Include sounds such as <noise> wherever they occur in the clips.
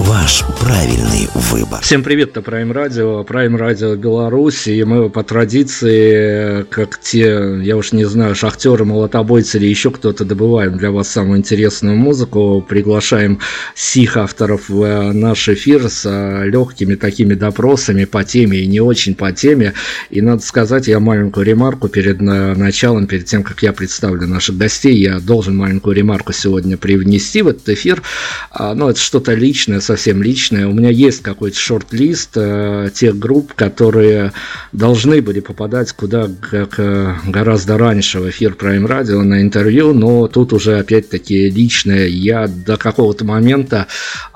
ваш правильный выбор. Всем привет, это Prime Radio, Prime Radio Беларуси, и мы по традиции, как те, я уж не знаю, шахтеры, молотобойцы или еще кто-то, добываем для вас самую интересную музыку, приглашаем сих авторов в наш эфир с легкими такими допросами по теме и не очень по теме, и надо сказать, я маленькую ремарку перед началом, перед тем, как я представлю наших гостей, я должен маленькую ремарку сегодня привнести в этот эфир, а, ну, это что-то личное, совсем личное. У меня есть какой-то шорт-лист э, тех групп, которые должны были попадать куда как э, гораздо раньше в эфир Prime Radio на интервью, но тут уже опять-таки личное. Я до какого-то момента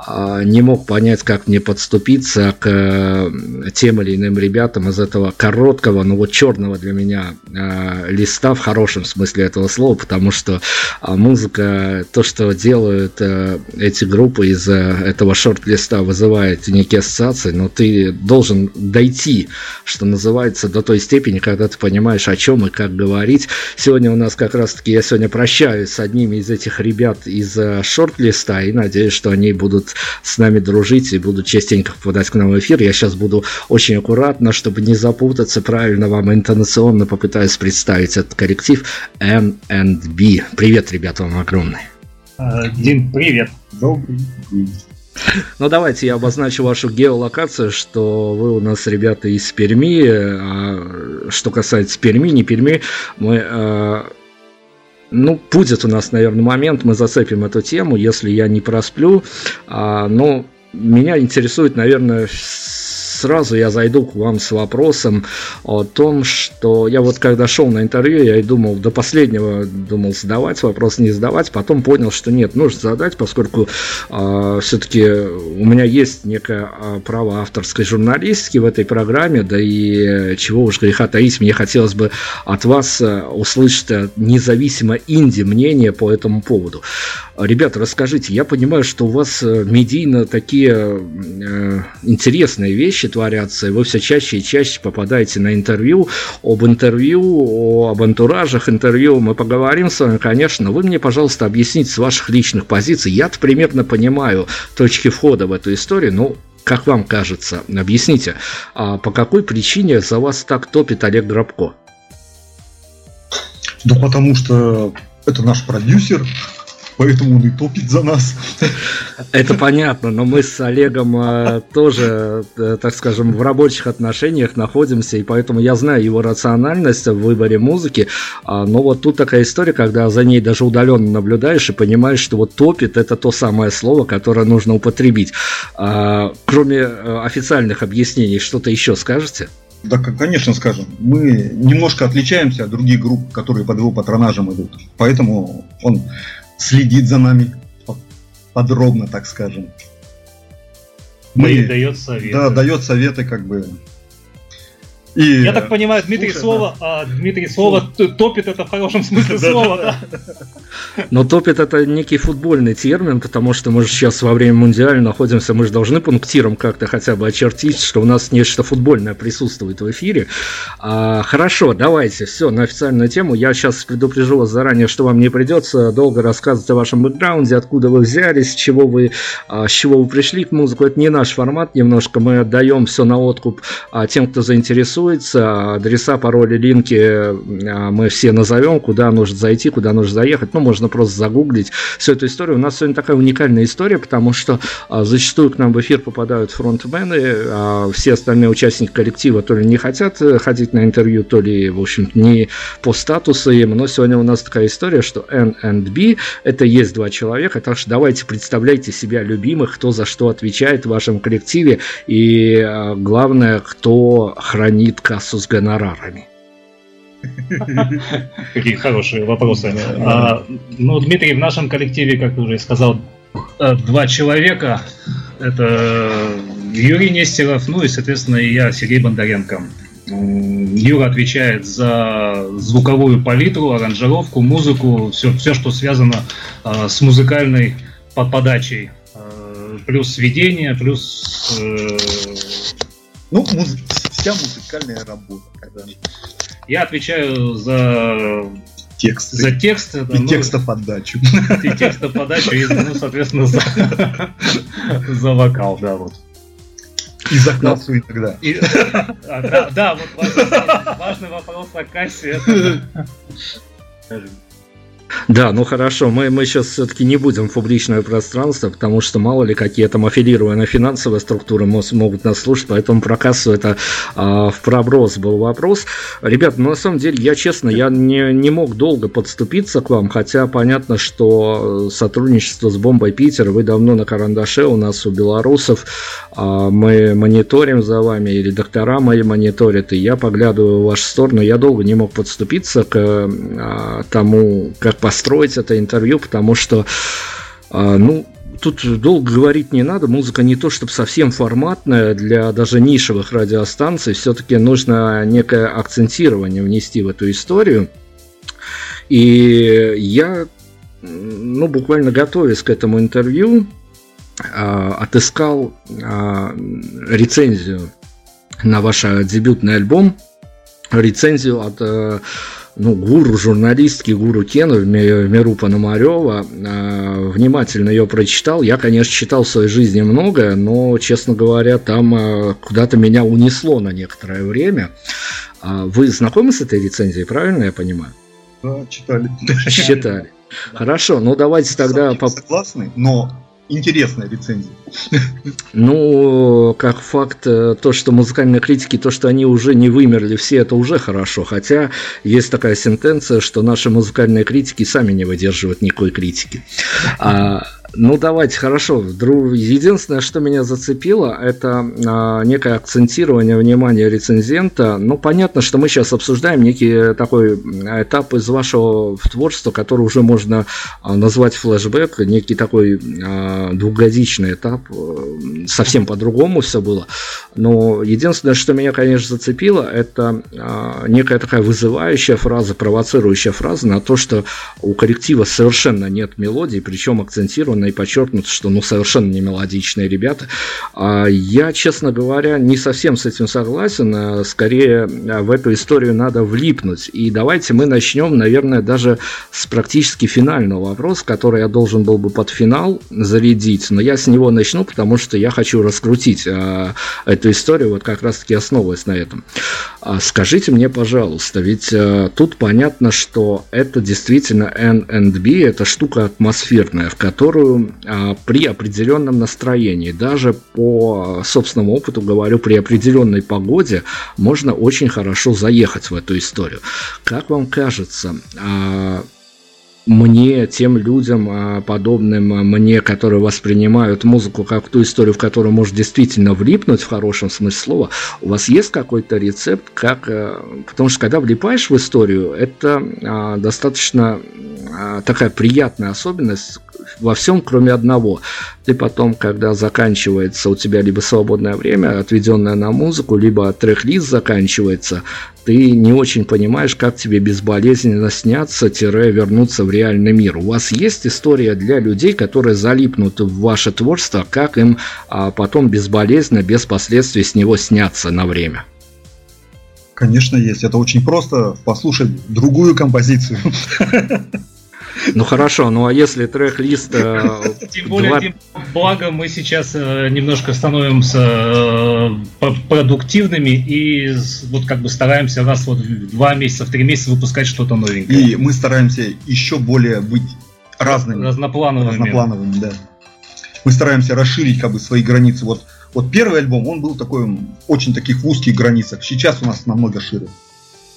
э, не мог понять, как мне подступиться к э, тем или иным ребятам из этого короткого, но вот черного для меня э, листа в хорошем смысле этого слова, потому что э, музыка, то, что делают э, эти группы из э, этого шорт-листа вызывает некие ассоциации, но ты должен дойти, что называется, до той степени, когда ты понимаешь, о чем и как говорить. Сегодня у нас как раз-таки, я сегодня прощаюсь с одними из этих ребят из э, шорт-листа и надеюсь, что они будут с нами дружить и будут частенько попадать к нам в эфир. Я сейчас буду очень аккуратно, чтобы не запутаться, правильно вам интонационно попытаюсь представить этот коллектив N&B. Привет, ребята, вам огромный. А, Дим, привет. Добрый день. <laughs> Ну, давайте я обозначу вашу геолокацию, что вы у нас ребята из Перми. А что касается Перми, не Перми, мы... А, ну, будет у нас, наверное, момент, мы зацепим эту тему, если я не просплю. А, но меня интересует, наверное, сразу я зайду к вам с вопросом о том, что я вот когда шел на интервью, я и думал, до последнего думал задавать вопрос, не задавать, потом понял, что нет, нужно задать, поскольку э, а, все-таки у меня есть некое а, право авторской журналистики в этой программе, да и чего уж греха таить, мне хотелось бы от вас а, услышать независимо инди мнение по этому поводу. Ребята, расскажите, я понимаю, что у вас э, медийно такие э, интересные вещи творятся, и вы все чаще и чаще попадаете на интервью. Об интервью, об антуражах интервью мы поговорим с вами, конечно. Вы мне, пожалуйста, объясните с ваших личных позиций. Я-то примерно понимаю точки входа в эту историю, но как вам кажется, объясните, а по какой причине за вас так топит Олег Грабко? Да потому что это наш продюсер, поэтому он и топит за нас. Это понятно, но мы с Олегом э, тоже, э, так скажем, в рабочих отношениях находимся, и поэтому я знаю его рациональность в выборе музыки. А, но вот тут такая история, когда за ней даже удаленно наблюдаешь и понимаешь, что вот топит это то самое слово, которое нужно употребить. А, кроме э, официальных объяснений, что-то еще скажете? Да, конечно, скажем. Мы немножко отличаемся от других групп, которые под его патронажем идут. Поэтому он следит за нами подробно, так скажем. Мы, и дает советы. Да, дает советы, как бы. И, Я так понимаю, Дмитрий слушай, Слово, да. а Дмитрий Слово топит это в хорошем смысле <laughs> слова, да? Но топит это некий футбольный термин, потому что мы же сейчас во время Мундиаля находимся, мы же должны пунктиром как-то хотя бы очертить, что у нас нечто футбольное присутствует в эфире. А, хорошо, давайте, все, на официальную тему. Я сейчас предупрежу вас заранее, что вам не придется долго рассказывать о вашем бэкграунде, откуда вы взялись, с чего вы, а, с чего вы пришли к музыку. Это не наш формат немножко, мы отдаем все на откуп а, тем, кто заинтересуется интересуется, адреса, пароли, линки а, мы все назовем, куда нужно зайти, куда нужно заехать. Ну, можно просто загуглить всю эту историю. У нас сегодня такая уникальная история, потому что а, зачастую к нам в эфир попадают фронтмены, а все остальные участники коллектива то ли не хотят э, ходить на интервью, то ли, в общем не по статусу им. Но сегодня у нас такая история, что N and B это есть два человека, так что давайте представляйте себя любимых, кто за что отвечает в вашем коллективе и а, главное, кто хранит платит кассу с гонорарами? Какие хорошие вопросы. А, ну, Дмитрий, в нашем коллективе, как уже сказал, э, два человека. Это Юрий Нестеров, ну и, соответственно, и я, Сергей Бондаренко. Юра отвечает за звуковую палитру, аранжировку, музыку, все, все что связано э, с музыкальной подачей. Э, плюс сведение, плюс... Э... Ну, муз... вся музыкальная работа. Когда... Я отвечаю за текст. За текст. И ну, текстоподачу. И текстоподачу, и, ну, соответственно, за, за вокал, да, вот. И за кассу ну, иногда. И, а, да, да, вот важный, важный вопрос о кассе. Это, <laughs> да, ну хорошо, мы, мы сейчас все-таки не будем в публичное пространство, потому что мало ли какие там аффилированные финансовые структуры могут нас слушать, поэтому про кассу это а, в проброс был вопрос. Ребят, ну на самом деле, я честно, я не, не мог долго подступиться к вам, хотя понятно, что сотрудничество с Бомбой Питер, вы давно на карандаше, у нас у белорусов, а, мы мониторим за вами, и редактора мои мониторят, и я поглядываю в вашу сторону, я долго не мог подступиться к а, тому, как построить это интервью, потому что, а, ну, тут долго говорить не надо, музыка не то чтобы совсем форматная для даже нишевых радиостанций, все-таки нужно некое акцентирование внести в эту историю. И я, ну, буквально готовясь к этому интервью, а, отыскал а, рецензию на ваш дебютный альбом, рецензию от ну, гуру журналистки, гуру Кена Миру Пономарева. А, внимательно ее прочитал. Я, конечно, читал в своей жизни многое, но, честно говоря, там а, куда-то меня унесло на некоторое время. А, вы знакомы с этой рецензией, правильно я понимаю? Да, читали. Читали. Хорошо, ну давайте тогда... Согласны, но интересная рецензия. Ну, как факт, э, то, что музыкальные критики, то, что они уже не вымерли все, это уже хорошо. Хотя есть такая сентенция, что наши музыкальные критики сами не выдерживают никакой критики. А, ну, давайте, хорошо. Единственное, что меня зацепило, это а, некое акцентирование внимания рецензента. Ну, понятно, что мы сейчас обсуждаем некий такой этап из вашего творчества, который уже можно а, назвать флешбэк, некий такой а, двухгодичный этап. Совсем по-другому все было. Но единственное, что меня, конечно, зацепило, это а, некая такая вызывающая фраза, провоцирующая фраза на то, что у коллектива совершенно нет мелодии, причем акцентирована и подчеркнуто, что ну совершенно не мелодичные ребята. А я, честно говоря, не совсем с этим согласен. А скорее а, в эту историю надо влипнуть. И давайте мы начнем, наверное, даже с практически финального вопроса, который я должен был бы под финал зарядить. Но я с него начну, потому что я хочу раскрутить а, эту историю, вот как раз-таки основываясь на этом. Скажите мне, пожалуйста, ведь тут понятно, что это действительно N&B, это штука атмосферная, в которую а, при определенном настроении, даже по собственному опыту говорю, при определенной погоде можно очень хорошо заехать в эту историю. Как вам кажется, а, мне, тем людям, а, подобным мне, которые воспринимают музыку как ту историю, в которую может действительно влипнуть в хорошем смысле слова, у вас есть какой-то рецепт, как... Э, потому что когда влипаешь в историю, это а, достаточно а, такая приятная особенность во всем, кроме одного. Ты потом, когда заканчивается у тебя либо свободное время, отведенное на музыку, либо трек-лист заканчивается, ты не очень понимаешь, как тебе безболезненно сняться-вернуться в реальный мир. У вас есть история для людей, которые залипнут в ваше творчество, как им а, потом безболезненно, без последствий с него сняться на время? Конечно, есть. Это очень просто послушать другую композицию. <laughs> Ну хорошо, ну а если трек-лист... Э, тем более, два... тем благо мы сейчас э, немножко становимся э, продуктивными и вот как бы стараемся раз вот в два месяца, в три месяца выпускать что-то новенькое. И мы стараемся еще более быть разными. Разноплановыми. Разноплановыми, да. Мы стараемся расширить как бы свои границы. Вот, вот первый альбом, он был такой, очень таких в узких границах. Сейчас у нас намного шире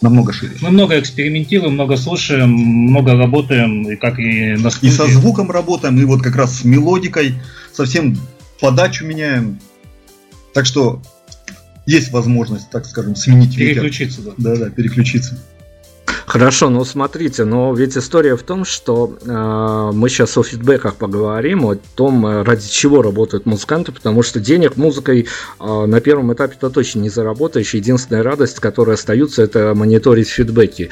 намного шире. Мы много экспериментируем, много слушаем, много работаем, и как и на студии. И со звуком работаем, и вот как раз с мелодикой, совсем подачу меняем. Так что есть возможность, так скажем, сменить Переключиться, ветер. да. Да, да, переключиться. Хорошо, ну смотрите, но ведь история в том, что э, мы сейчас о фидбэках поговорим, о том, э, ради чего работают музыканты, потому что денег музыкой э, на первом этапе-то точно не заработаешь. Единственная радость, которая остается, это мониторить фидбэки.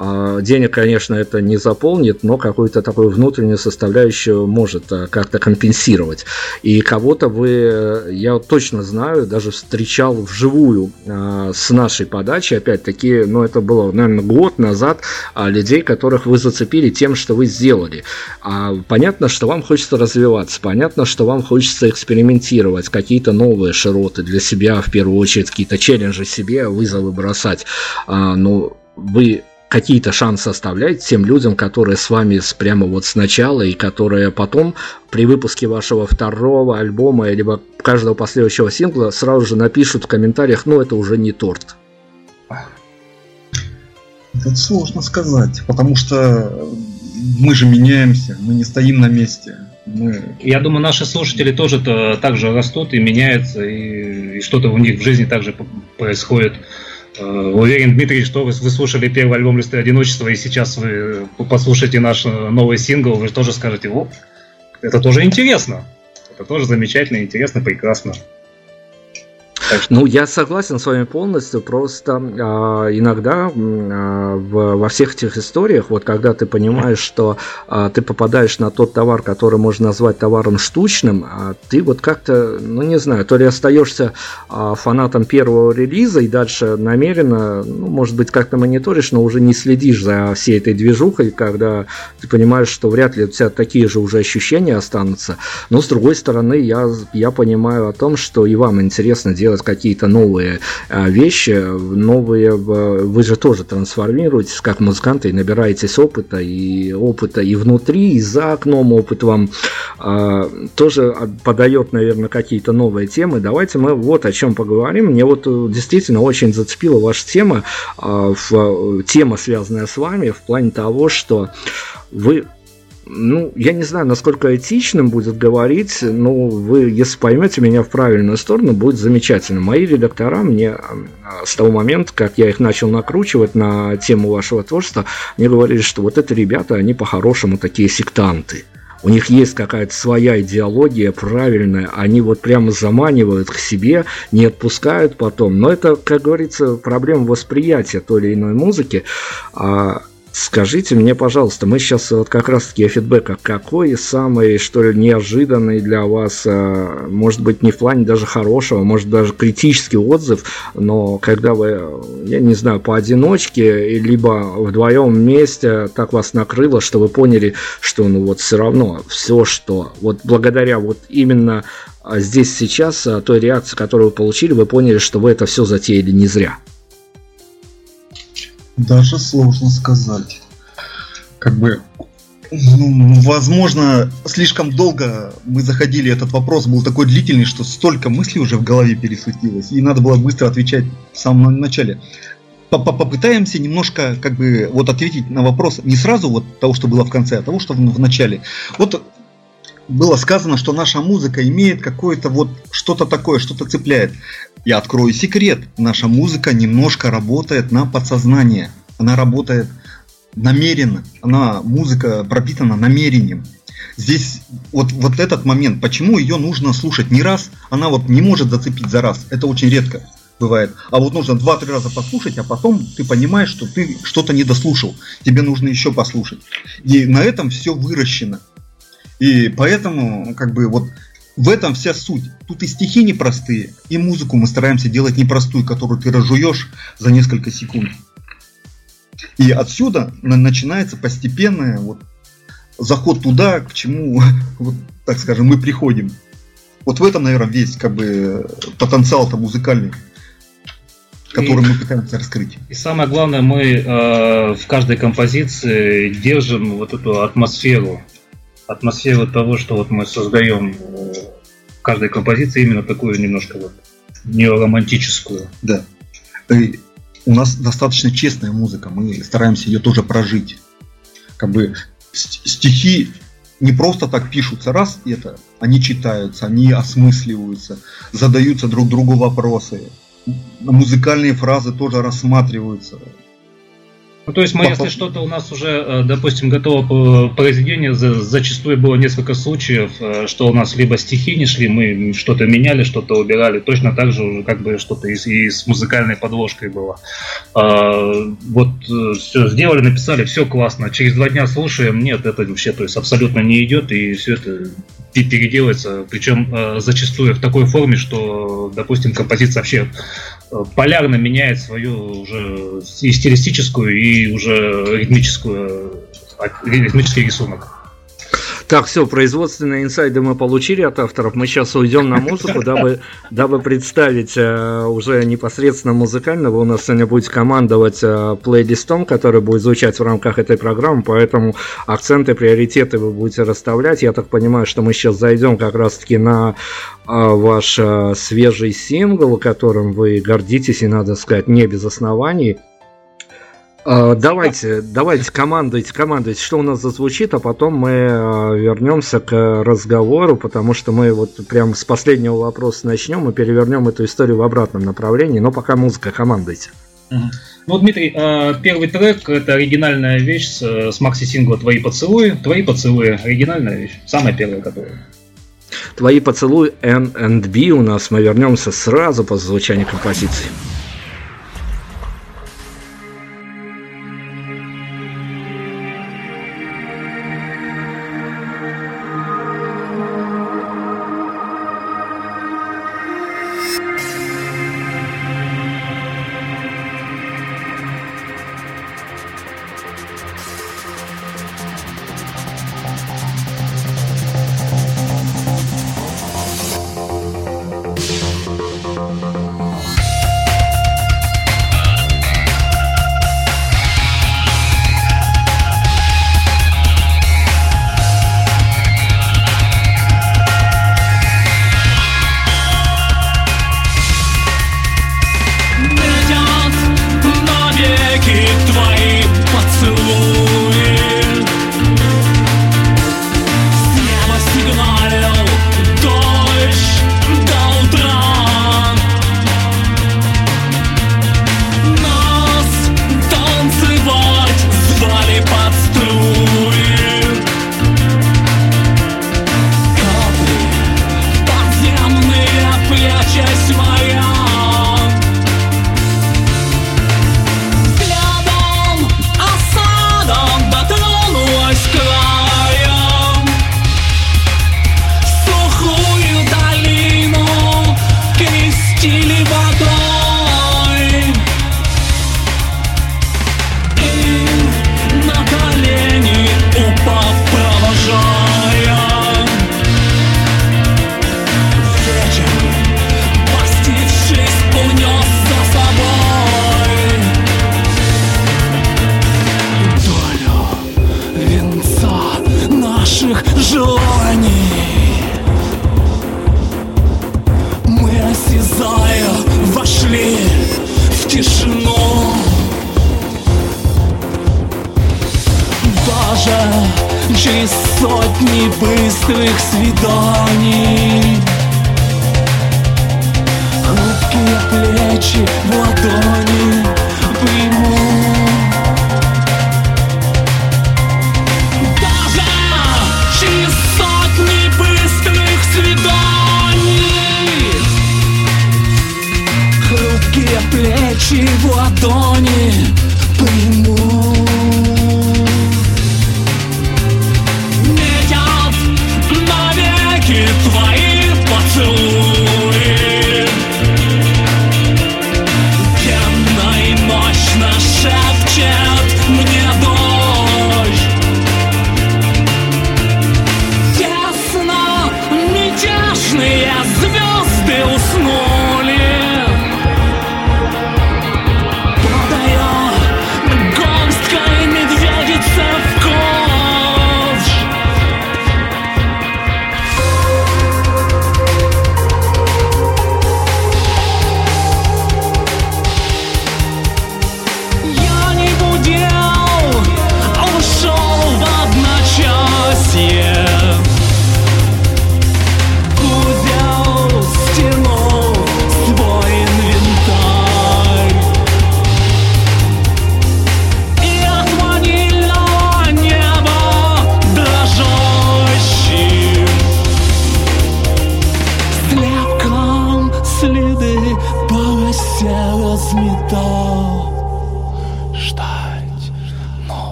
Э, денег, конечно, это не заполнит, но какую-то такую внутреннюю составляющую может э, как-то компенсировать. И кого-то вы, э, я точно знаю, даже встречал вживую э, с нашей подачи, опять-таки, ну это было, наверное, год назад, назад а, людей, которых вы зацепили тем, что вы сделали. А, понятно, что вам хочется развиваться, понятно, что вам хочется экспериментировать, какие-то новые широты для себя, в первую очередь, какие-то челленджи себе, вызовы бросать. А, но вы какие-то шансы оставляете тем людям, которые с вами прямо вот сначала и которые потом при выпуске вашего второго альбома либо каждого последующего сингла сразу же напишут в комментариях, ну это уже не торт. Это сложно сказать, потому что мы же меняемся, мы не стоим на месте. Мы... Я думаю, наши слушатели тоже -то, так же растут и меняются, и, и что-то у них в жизни также происходит. Э, уверен, Дмитрий, что вы, вы слушали первый альбом «Листы одиночества», и сейчас вы послушаете наш новый сингл, вы тоже скажете, о, это тоже интересно. Это тоже замечательно, интересно, прекрасно. Ну, я согласен с вами полностью, просто а, иногда а, в, во всех этих историях, вот когда ты понимаешь, что а, ты попадаешь на тот товар, который можно назвать товаром штучным, а ты вот как-то, ну не знаю, то ли остаешься а, фанатом первого релиза и дальше намеренно, ну, может быть, как-то мониторишь, но уже не следишь за всей этой движухой, когда ты понимаешь, что вряд ли у тебя такие же уже ощущения останутся. Но с другой стороны, я, я понимаю о том, что и вам интересно делать делать какие-то новые а, вещи, новые, вы же тоже трансформируетесь как музыканты и набираетесь опыта, и опыта и внутри, и за окном опыт вам а, тоже подает, наверное, какие-то новые темы. Давайте мы вот о чем поговорим. Мне вот э, действительно очень зацепила ваша тема, а, в, тема, связанная с вами, в плане того, что вы ну, я не знаю, насколько этичным будет говорить, но вы, если поймете меня в правильную сторону, будет замечательно. Мои редактора мне а, с того момента, как я их начал накручивать на тему вашего творчества, мне говорили, что вот это ребята, они по-хорошему такие сектанты. У них есть какая-то своя идеология правильная, они вот прямо заманивают к себе, не отпускают потом. Но это, как говорится, проблема восприятия той или иной музыки. Скажите мне, пожалуйста, мы сейчас вот как раз-таки о фидбэках. Какой самый, что ли, неожиданный для вас, э, может быть, не в плане даже хорошего, может даже критический отзыв, но когда вы, я не знаю, поодиночке, либо вдвоем вместе так вас накрыло, что вы поняли, что ну вот все равно все, что вот благодаря вот именно а, здесь сейчас а, той реакции, которую вы получили, вы поняли, что вы это все затеяли не зря. Даже сложно сказать. Как бы, ну, возможно, слишком долго мы заходили, этот вопрос был такой длительный, что столько мыслей уже в голове пересутилось, и надо было быстро отвечать в самом начале. Попытаемся немножко как бы вот ответить на вопрос не сразу вот того, что было в конце, а того, что в начале. Вот было сказано, что наша музыка имеет какое-то вот что-то такое, что-то цепляет. Я открою секрет. Наша музыка немножко работает на подсознание. Она работает намеренно. Она, музыка пропитана намерением. Здесь вот, вот этот момент, почему ее нужно слушать не раз, она вот не может зацепить за раз. Это очень редко бывает. А вот нужно два-три раза послушать, а потом ты понимаешь, что ты что-то не дослушал. Тебе нужно еще послушать. И на этом все выращено. И поэтому, как бы, вот в этом вся суть. Тут и стихи непростые, и музыку мы стараемся делать непростую, которую ты разжуешь за несколько секунд. И отсюда начинается постепенный вот заход туда, к чему, <laughs> вот, так скажем, мы приходим. Вот в этом, наверное, весь как бы потенциал-то музыкальный, который и, мы пытаемся раскрыть. И самое главное, мы э, в каждой композиции держим вот эту атмосферу атмосферу того, что вот мы создаем э, в каждой композиции, именно такую немножко вот неоромантическую. Да. И у нас достаточно честная музыка, мы стараемся ее тоже прожить. Как бы стихи не просто так пишутся, раз это, они читаются, они осмысливаются, задаются друг другу вопросы. Музыкальные фразы тоже рассматриваются. Ну, то есть мы, если что-то у нас уже, э, допустим, готово произведение, зачастую было несколько случаев, э, что у нас либо стихи не шли, мы что-то меняли, что-то убирали, точно так же уже как бы что-то и, с музыкальной подложкой было. А, вот э, все сделали, написали, все классно, через два дня слушаем, нет, это вообще, то есть абсолютно не идет, и все это переделывается, причем зачастую в такой форме, что, допустим, композиция вообще полярно меняет свою уже и стилистическую, и уже ритмическую, ритмический рисунок. Так, все, производственные инсайды мы получили от авторов. Мы сейчас уйдем на музыку, дабы, дабы представить э, уже непосредственно музыкального. У нас сегодня будет командовать э, плейлистом, который будет звучать в рамках этой программы, поэтому акценты, приоритеты вы будете расставлять. Я так понимаю, что мы сейчас зайдем как раз-таки на э, ваш свежий сингл, которым вы гордитесь, и надо сказать, не без оснований. А, давайте, давайте, командуйте, командуйте, что у нас зазвучит, а потом мы а, вернемся к разговору, потому что мы вот прям с последнего вопроса начнем и перевернем эту историю в обратном направлении, но пока музыка, командуйте. Ну, Дмитрий, а, первый трек это оригинальная вещь с макси-сингла «Твои поцелуи». «Твои поцелуи» – оригинальная вещь, самая первая, которая. «Твои поцелуи» N&B у нас, мы вернемся сразу по звучанию композиции.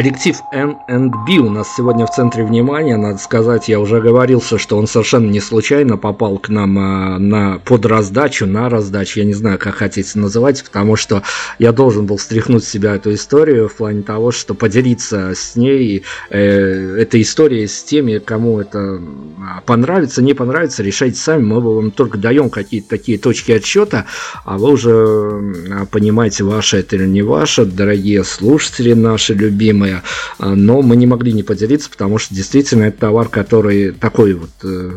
Коллектив N&B у нас сегодня в центре внимания. Надо сказать, я уже говорился, что он совершенно не случайно попал к нам а, на под раздачу, на раздачу. Я не знаю, как хотите называть, потому что я должен был встряхнуть с себя эту историю в плане того, что поделиться с ней э, этой историей с теми, кому это понравится, не понравится, решайте сами. Мы вам только даем какие-то такие точки отсчета, а вы уже понимаете, ваше это или не ваше, дорогие слушатели наши любимые любимые, а, но мы не могли не поделиться, потому что действительно это товар, который такой вот э,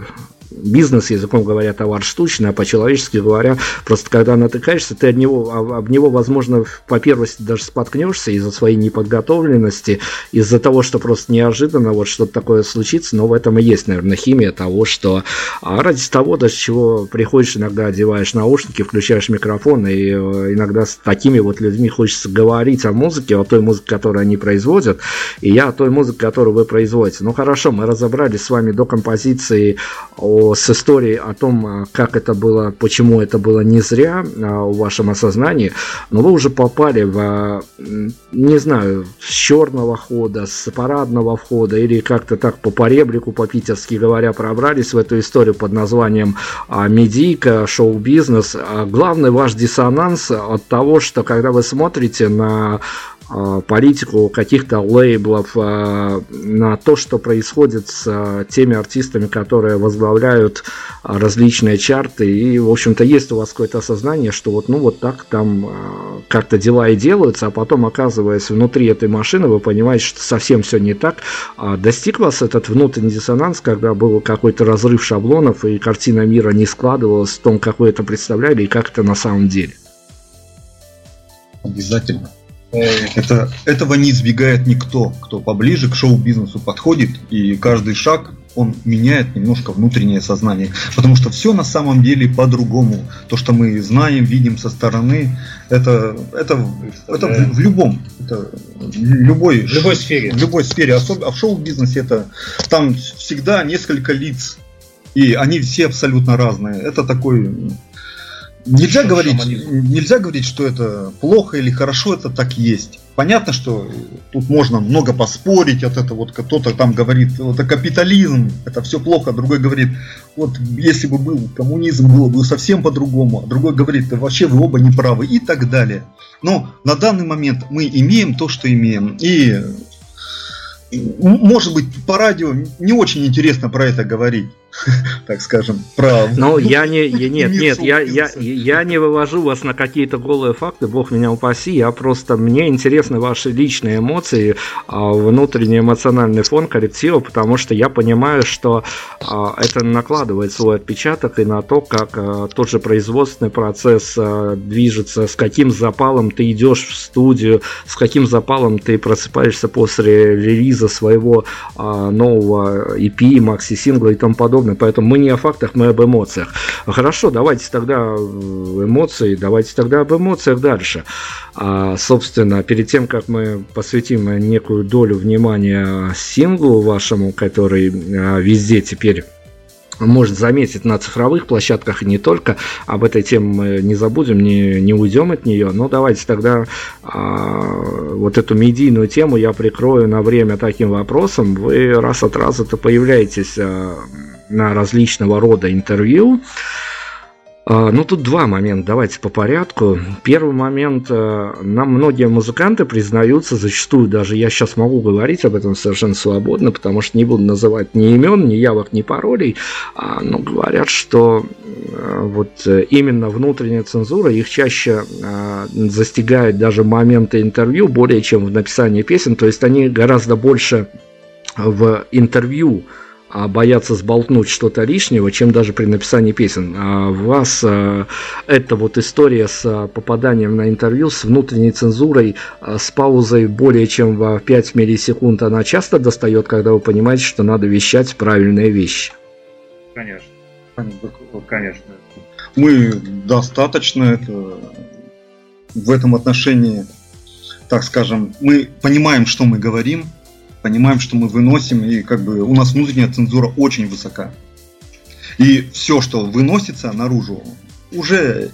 бизнес, языком говоря, товар штучный, а по-человечески говоря, просто когда натыкаешься, ты от него, об него, возможно, по первости даже споткнешься из-за своей неподготовленности, из-за того, что просто неожиданно вот что-то такое случится, но в этом и есть, наверное, химия того, что а ради того, даже чего приходишь, иногда одеваешь наушники, включаешь микрофон, и э, иногда с такими вот людьми хочется говорить о музыке, о той музыке, которую они производят, и я о той музыке, которую вы производите. Ну хорошо, мы разобрались с вами до композиции о с историей о том, а, как это было, почему это было не зря а, в вашем осознании, но вы уже попали в, не знаю, с черного хода, с парадного входа или как-то так по поребрику, по-питерски говоря, пробрались в эту историю под названием а, «Медийка», «Шоу-бизнес». Главный ваш диссонанс от того, что когда вы смотрите на политику каких-то лейблов, э, на то, что происходит с э, теми артистами, которые возглавляют различные чарты. И, в общем-то, есть у вас какое-то осознание, что вот, ну, вот так там как-то дела и делаются, а потом, оказываясь внутри этой машины, вы понимаете, что совсем все не так. А достиг вас этот внутренний диссонанс, когда был какой-то разрыв шаблонов, и картина мира не складывалась в том, как вы это представляли и как это на самом деле? Обязательно. Это, этого не избегает никто, кто поближе к шоу-бизнесу подходит, и каждый шаг он меняет немножко внутреннее сознание. Потому что все на самом деле по-другому. То, что мы знаем, видим со стороны, это, это, это в, в любом, это любой, в любой сфере. В любой сфере. Особенно, а в шоу-бизнесе это там всегда несколько лиц. И они все абсолютно разные. Это такой Нельзя говорить, нельзя говорить, что это плохо или хорошо, это так есть. Понятно, что тут можно много поспорить, от этого вот кто-то там говорит, это капитализм, это все плохо, другой говорит, вот если бы был коммунизм, было бы совсем по-другому, а другой говорит, вообще вы оба не правы и так далее. Но на данный момент мы имеем то, что имеем, и может быть по радио не очень интересно про это говорить. <laughs> так скажем, прав. Но я не, я, нет, нет, я, я, я не вывожу вас на какие-то голые факты, бог меня упаси, я просто, мне интересны ваши личные эмоции, а, внутренний эмоциональный фон коллектива, потому что я понимаю, что а, это накладывает свой отпечаток и на то, как а, тот же производственный процесс движется, с каким запалом ты идешь в студию, с каким запалом ты просыпаешься после релиза своего нового EP, макси-сингла и тому подобное подобное. Поэтому мы не о фактах, мы об эмоциях. Хорошо, давайте тогда э, эмоции, давайте тогда об эмоциях дальше. А, собственно, перед тем, как мы посвятим некую долю внимания синглу вашему, который а, везде теперь может заметить на цифровых площадках и не только. Об этой теме мы не забудем, не, не уйдем от нее. Но давайте тогда а, вот эту медийную тему я прикрою на время таким вопросом. Вы раз от раза-то появляетесь а, на различного рода интервью. А, ну, тут два момента, давайте по порядку. Первый момент, э, нам многие музыканты признаются, зачастую даже я сейчас могу говорить об этом совершенно свободно, потому что не буду называть ни имен, ни явок, ни паролей, а, но говорят, что э, вот э, именно внутренняя цензура их чаще застигает даже моменты интервью более чем в написании песен, то есть они гораздо больше в интервью боятся сболтнуть что-то лишнего, чем даже при написании песен. А у вас а, эта вот история с а, попаданием на интервью, с внутренней цензурой, а, с паузой более чем в 5 миллисекунд, она часто достает, когда вы понимаете, что надо вещать правильные вещи? Конечно. Конечно. Мы достаточно это, в этом отношении, так скажем, мы понимаем, что мы говорим, понимаем, что мы выносим, и как бы у нас внутренняя цензура очень высока. И все, что выносится наружу, уже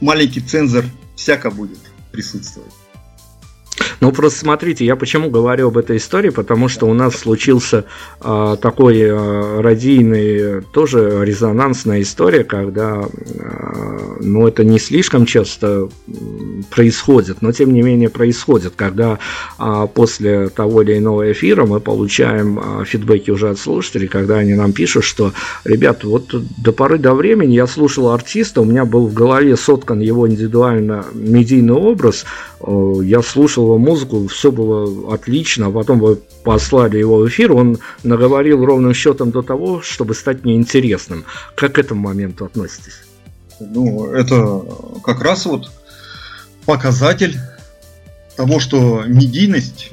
маленький цензор всяко будет присутствовать. Ну, просто смотрите, я почему говорю об этой истории, потому что у нас случился э, такой э, радийный, тоже резонансная история, когда, э, ну, это не слишком часто происходит, но тем не менее происходит, когда э, после того или иного эфира мы получаем э, фидбэки уже от слушателей, когда они нам пишут, что, ребят, вот до поры до времени я слушал артиста, у меня был в голове соткан его индивидуально медийный образ, я слушал его музыку, все было отлично, потом вы послали его в эфир, он наговорил ровным счетом до того, чтобы стать мне интересным. Как к этому моменту относитесь? Ну, это как раз вот показатель того, что медийность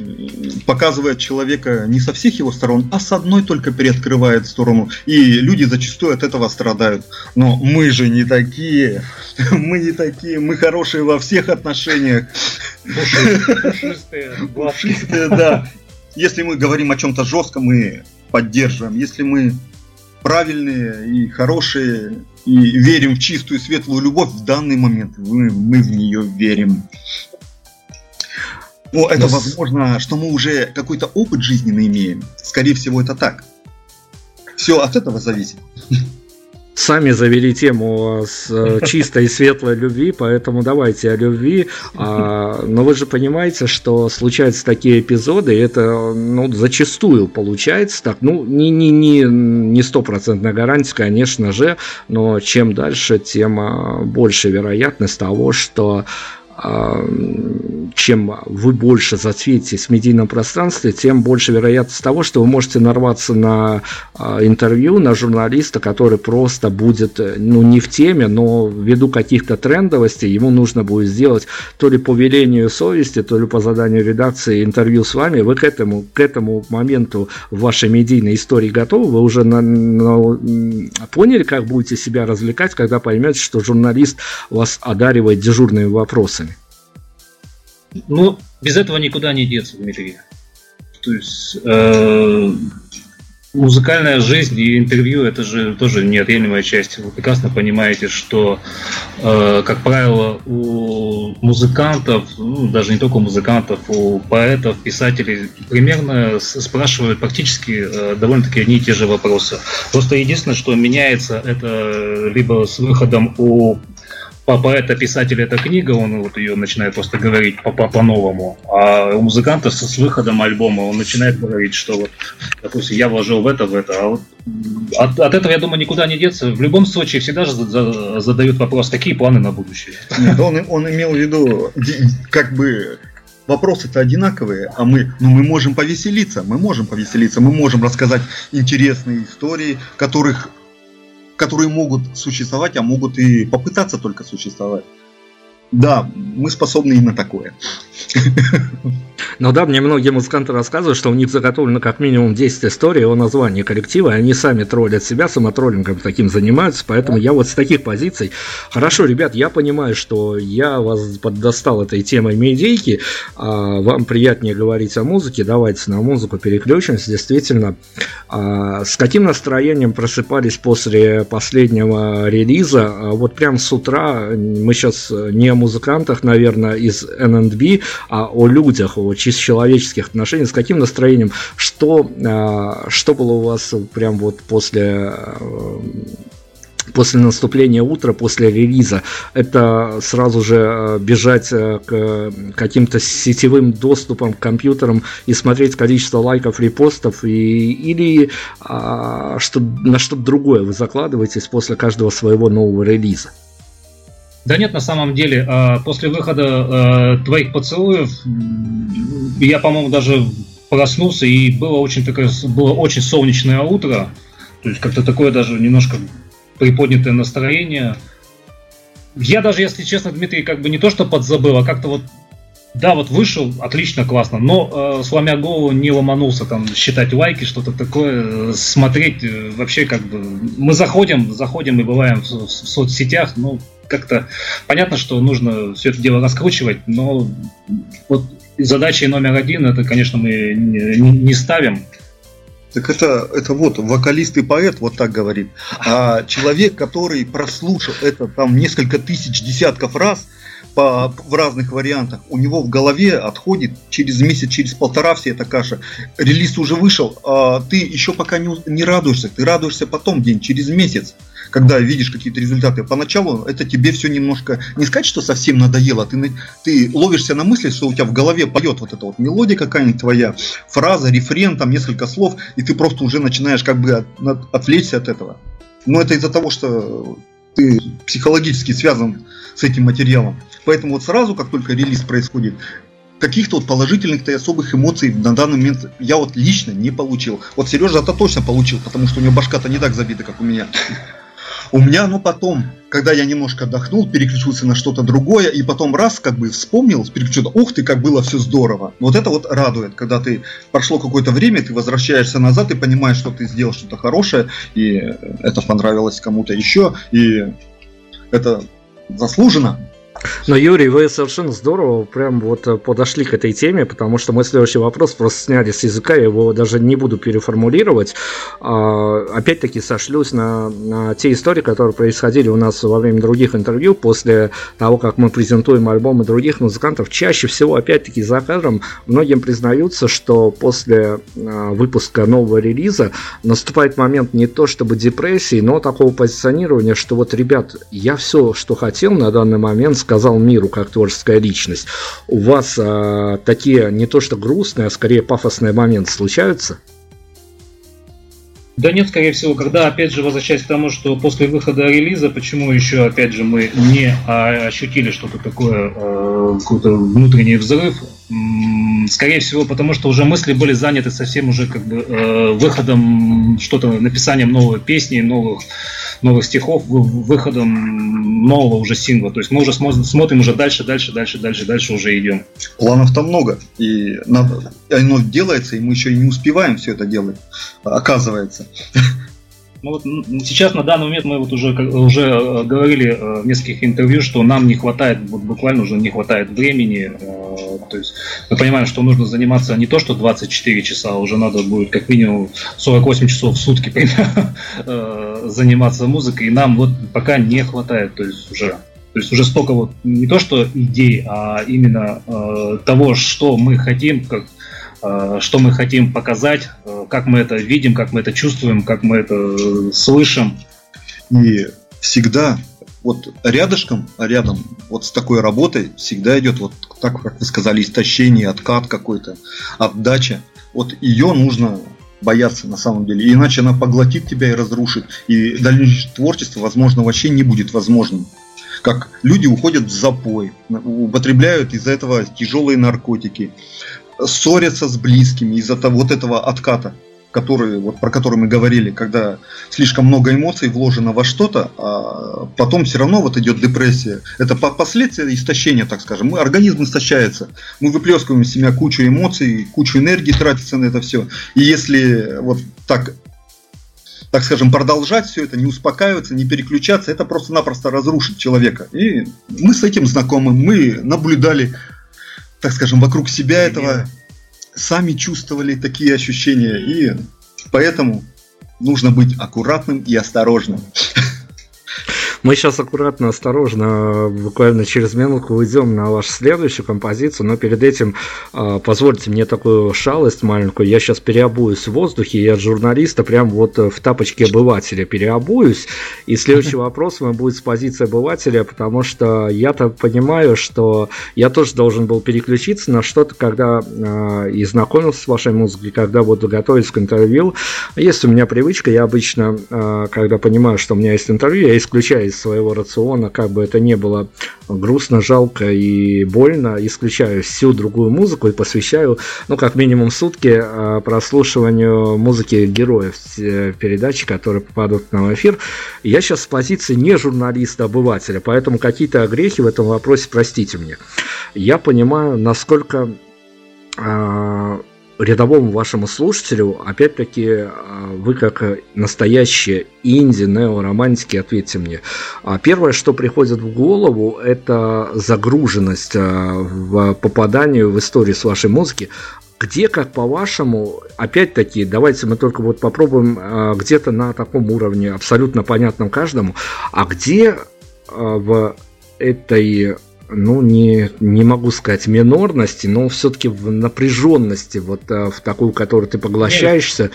показывает человека не со всех его сторон, а с одной только переоткрывает сторону. И люди зачастую от этого страдают. Но мы же не такие. <laughs> Мы не такие. Мы хорошие во всех отношениях. <laughs> Пушистые, да. Если мы говорим о чем-то жестком, мы поддерживаем. Если мы правильные и хорошие, и верим в чистую светлую любовь в данный момент, мы, мы в нее верим. Ну, это Но... возможно, что мы уже какой-то опыт жизненный имеем. Скорее всего, это так. Все от этого зависит. Сами завели тему с э, <laughs> чистой и светлой любви, поэтому давайте о любви. А, но вы же понимаете, что случаются такие эпизоды, и это ну, зачастую получается так. Ну, не, не, не, не стопроцентная гарантия, конечно же, но чем дальше, тем а, больше вероятность того, что чем вы больше зацветитесь в медийном пространстве, тем больше вероятность того, что вы можете нарваться на а, интервью, на журналиста, который просто будет, ну, не в теме, но ввиду каких-то трендовостей ему нужно будет сделать то ли по велению совести, то ли по заданию редакции интервью с вами. Вы к этому, к этому моменту в вашей медийной истории готовы? Вы уже на, на, поняли, как будете себя развлекать, когда поймете, что журналист вас одаривает дежурными вопросами? Ну, без этого никуда не деться, Дмитрий. То есть э, музыкальная жизнь и интервью это же тоже неотъемлемая часть. Вы прекрасно понимаете, что, э, как правило, у музыкантов, ну, даже не только у музыкантов, у поэтов, писателей примерно спрашивают практически э, довольно-таки одни и те же вопросы. Просто единственное, что меняется, это либо с выходом у поэта, писателя эта книга, он вот ее начинает просто говорить по-новому. -по а у музыканта с, с выходом альбома он начинает говорить, что вот, допустим, я вложил в это, в это. А вот от, от этого, я думаю, никуда не деться. В любом случае, всегда же задают вопрос, какие планы на будущее. Нет, он, он имел в виду, как бы вопросы-то одинаковые, а мы, ну, мы можем повеселиться, мы можем повеселиться, мы можем рассказать интересные истории, которых которые могут существовать, а могут и попытаться только существовать. Да, мы способны и на такое. <laughs> Ну да, мне многие музыканты рассказывают, что у них заготовлено как минимум 10 историй о названии коллектива, и они сами троллят себя, самотроллингом таким занимаются, поэтому я вот с таких позиций. Хорошо, ребят, я понимаю, что я вас поддостал этой темой медийки, а вам приятнее говорить о музыке, давайте на музыку переключимся, действительно. А с каким настроением просыпались после последнего релиза? А вот прям с утра, мы сейчас не о музыкантах, наверное, из NNB, а о людях, о чисто человеческих отношениях, с каким настроением, что, а, что было у вас прям вот после после наступления утра, после релиза, это сразу же а, бежать к каким-то сетевым доступам к компьютерам и смотреть количество лайков, репостов, и, или а, что, на что-то другое вы закладываетесь после каждого своего нового релиза? Да нет, на самом деле, а, после выхода а, твоих поцелуев я, по-моему, даже проснулся, и было очень, такое, было очень солнечное утро. То есть как-то такое даже немножко приподнятое настроение. Я даже, если честно, Дмитрий, как бы не то что подзабыл, а как-то вот да, вот вышел, отлично, классно, но э, сломя голову не ломанулся там считать лайки, что-то такое, смотреть э, вообще как бы... Мы заходим, заходим и бываем в, в соцсетях, ну, как-то понятно, что нужно все это дело раскручивать, но вот задачей номер один, это, конечно, мы не, не ставим. Так это, это вот вокалист и поэт вот так говорит. А человек, который прослушал это там несколько тысяч, десятков раз, по, в разных вариантах, у него в голове отходит через месяц, через полтора вся эта каша. Релиз уже вышел, а ты еще пока не, не радуешься, ты радуешься потом день, через месяц когда видишь какие-то результаты. Поначалу это тебе все немножко, не сказать, что совсем надоело, ты, ты ловишься на мысли, что у тебя в голове поет вот эта вот мелодия какая-нибудь твоя, фраза, рефрен, там несколько слов, и ты просто уже начинаешь как бы от, отвлечься от этого. Но это из-за того, что ты психологически связан с этим материалом. Поэтому вот сразу, как только релиз происходит, каких-то вот положительных-то и особых эмоций на данный момент я вот лично не получил. Вот Сережа это точно получил, потому что у него башка-то не так забита, как у меня. У меня, ну потом, когда я немножко отдохнул, переключился на что-то другое, и потом раз, как бы вспомнил, переключил, ух ты, как было все здорово. Вот это вот радует, когда ты прошло какое-то время, ты возвращаешься назад и понимаешь, что ты сделал что-то хорошее, и это понравилось кому-то еще, и это заслуженно. Но, Юрий, вы совершенно здорово прям вот э, подошли к этой теме, потому что мы следующий вопрос просто сняли с языка, я его даже не буду переформулировать. А, опять-таки сошлюсь на, на те истории, которые происходили у нас во время других интервью, после того, как мы презентуем альбомы других музыкантов. Чаще всего, опять-таки, за кадром многим признаются, что после а, выпуска нового релиза наступает момент не то чтобы депрессии, но такого позиционирования, что вот, ребят, я все, что хотел на данный момент, сказал миру как творческая личность. У вас а, такие не то что грустные, а скорее пафосные моменты случаются? Да нет, скорее всего, когда, опять же, возвращаясь к тому, что после выхода релиза, почему еще, опять же, мы не ощутили что-то такое, э, какой-то внутренний взрыв, скорее всего, потому что уже мысли были заняты совсем уже как бы э, выходом, что-то, написанием новой песни, новых, новых стихов, выходом нового уже сингла. То есть мы уже смотрим уже дальше, дальше, дальше, дальше, дальше уже идем. Планов там много, и надо, оно делается, и мы еще и не успеваем все это делать, оказывается. Ну вот сейчас на данный момент мы вот уже уже э, говорили э, в нескольких интервью, что нам не хватает, вот буквально уже не хватает времени. Э, то есть мы понимаем, что нужно заниматься не то, что 24 часа, а уже надо будет как минимум 48 часов в сутки <laughs> заниматься музыкой. И нам вот пока не хватает, то есть уже то есть уже столько вот не то что идей, а именно э, того, что мы хотим, как что мы хотим показать, э, как мы это видим, как мы это чувствуем, как мы это э, слышим. И всегда вот рядышком, рядом вот с такой работой всегда идет вот так, как вы сказали, истощение, откат какой-то, отдача. Вот ее нужно бояться на самом деле, иначе она поглотит тебя и разрушит, и дальнейшее творчество, возможно, вообще не будет возможным. Как люди уходят в запой, употребляют из-за этого тяжелые наркотики, ссорятся с близкими из-за того, вот этого отката, который, вот, про который мы говорили, когда слишком много эмоций вложено во что-то, а потом все равно вот идет депрессия. Это последствия истощения, так скажем. Мы, организм истощается. Мы выплескиваем из себя кучу эмоций, кучу энергии тратится на это все. И если вот так так скажем, продолжать все это, не успокаиваться, не переключаться, это просто-напросто разрушит человека. И мы с этим знакомы, мы наблюдали так скажем, вокруг себя этого, сами чувствовали такие ощущения. И поэтому нужно быть аккуратным и осторожным. <laughs> Мы сейчас аккуратно, осторожно, буквально через минутку уйдем на вашу следующую композицию, но перед этим э, позвольте мне такую шалость маленькую. Я сейчас переобуюсь в воздухе, я журналиста прям вот в тапочке обывателя переобуюсь. И следующий вопрос мой будет с позиции обывателя, потому что я-то понимаю, что я тоже должен был переключиться на что-то, когда э, и знакомился с вашей музыкой, когда буду готовиться к интервью. Есть у меня привычка, я обычно, э, когда понимаю, что у меня есть интервью, я исключаю из своего рациона, как бы это не было грустно, жалко и больно, исключаю всю другую музыку и посвящаю, ну, как минимум сутки а, прослушиванию музыки героев передачи, которые попадут на в эфир. Я сейчас с позиции не журналиста, а обывателя, поэтому какие-то огрехи в этом вопросе простите мне. Я понимаю, насколько а, рядовому вашему слушателю, опять-таки, а, вы как настоящие инди, неоромантики, ответьте мне. А первое, что приходит в голову, это загруженность а, в попаданию в историю с вашей музыки. Где, как по-вашему, опять-таки, давайте мы только вот попробуем где-то на таком уровне, абсолютно понятном каждому, а где в этой ну, не, не могу сказать минорности, но все-таки в напряженности, вот а, в такую, которую ты поглощаешься.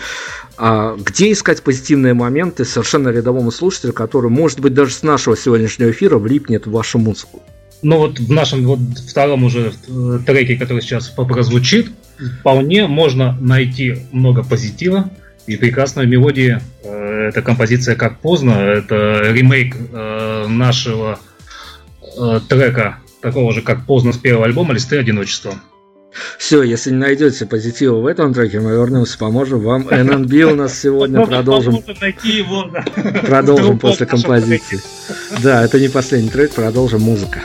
А где искать позитивные моменты совершенно рядовому слушателю, который, может быть, даже с нашего сегодняшнего эфира влипнет в вашу музыку? Ну вот в нашем вот втором уже э, треке, который сейчас прозвучит, вполне можно найти много позитива и прекрасной мелодии. Э, это композиция «Как поздно», это ремейк э, трека, такого же, как «Поздно» с первого альбома «Листы одиночества». Все, если не найдете позитива в этом треке, мы вернемся, поможем вам. ННБ у нас сегодня продолжим. Продолжим после композиции. Да, это не последний трек, продолжим музыка.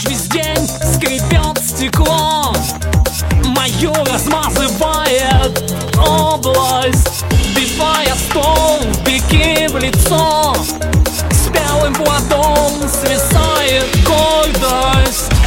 лишь весь день скрипет стекло Мою размазывает область Бивая стол, беги в лицо. С белым плодом свисает гордость.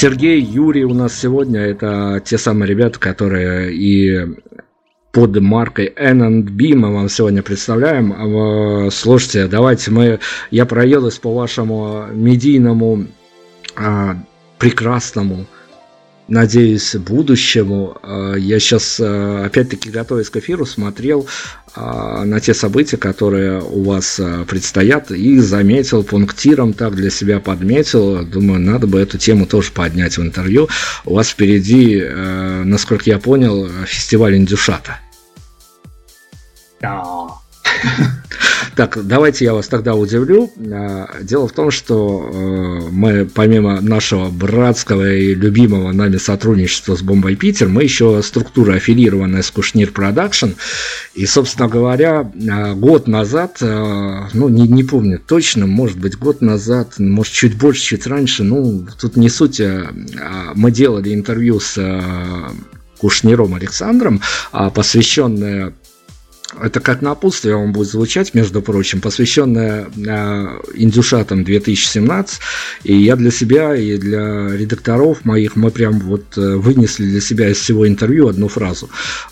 Сергей, Юрий у нас сегодня это те самые ребята, которые и под маркой N&B мы вам сегодня представляем. А, слушайте, давайте мы, я проеduсь по вашему медийному а, прекрасному, надеюсь, будущему. А, я сейчас, а, опять-таки, готовясь к эфиру, смотрел а, на те события, которые у вас предстоят, и заметил пунктиром, так для себя подметил, думаю, надо бы эту тему тоже поднять в интервью. У вас впереди, насколько я понял, фестиваль Индюшата. Да. Так, давайте я вас тогда удивлю. А, дело в том, что э, мы, помимо нашего братского и любимого нами сотрудничества с Бомбой Питер, мы еще структура аффилированная с Кушнир Продакшн. И, собственно говоря, а, год назад, э, ну, не, не помню точно, может быть, год назад, может, чуть больше, чуть раньше, ну, тут не суть, а, мы делали интервью с Кушниром Александром, посвященное это как напутствие он будет звучать, между прочим, посвященное э, Индюшатам 2017. И я для себя и для редакторов моих, мы прям вот э, вынесли для себя из всего интервью одну фразу.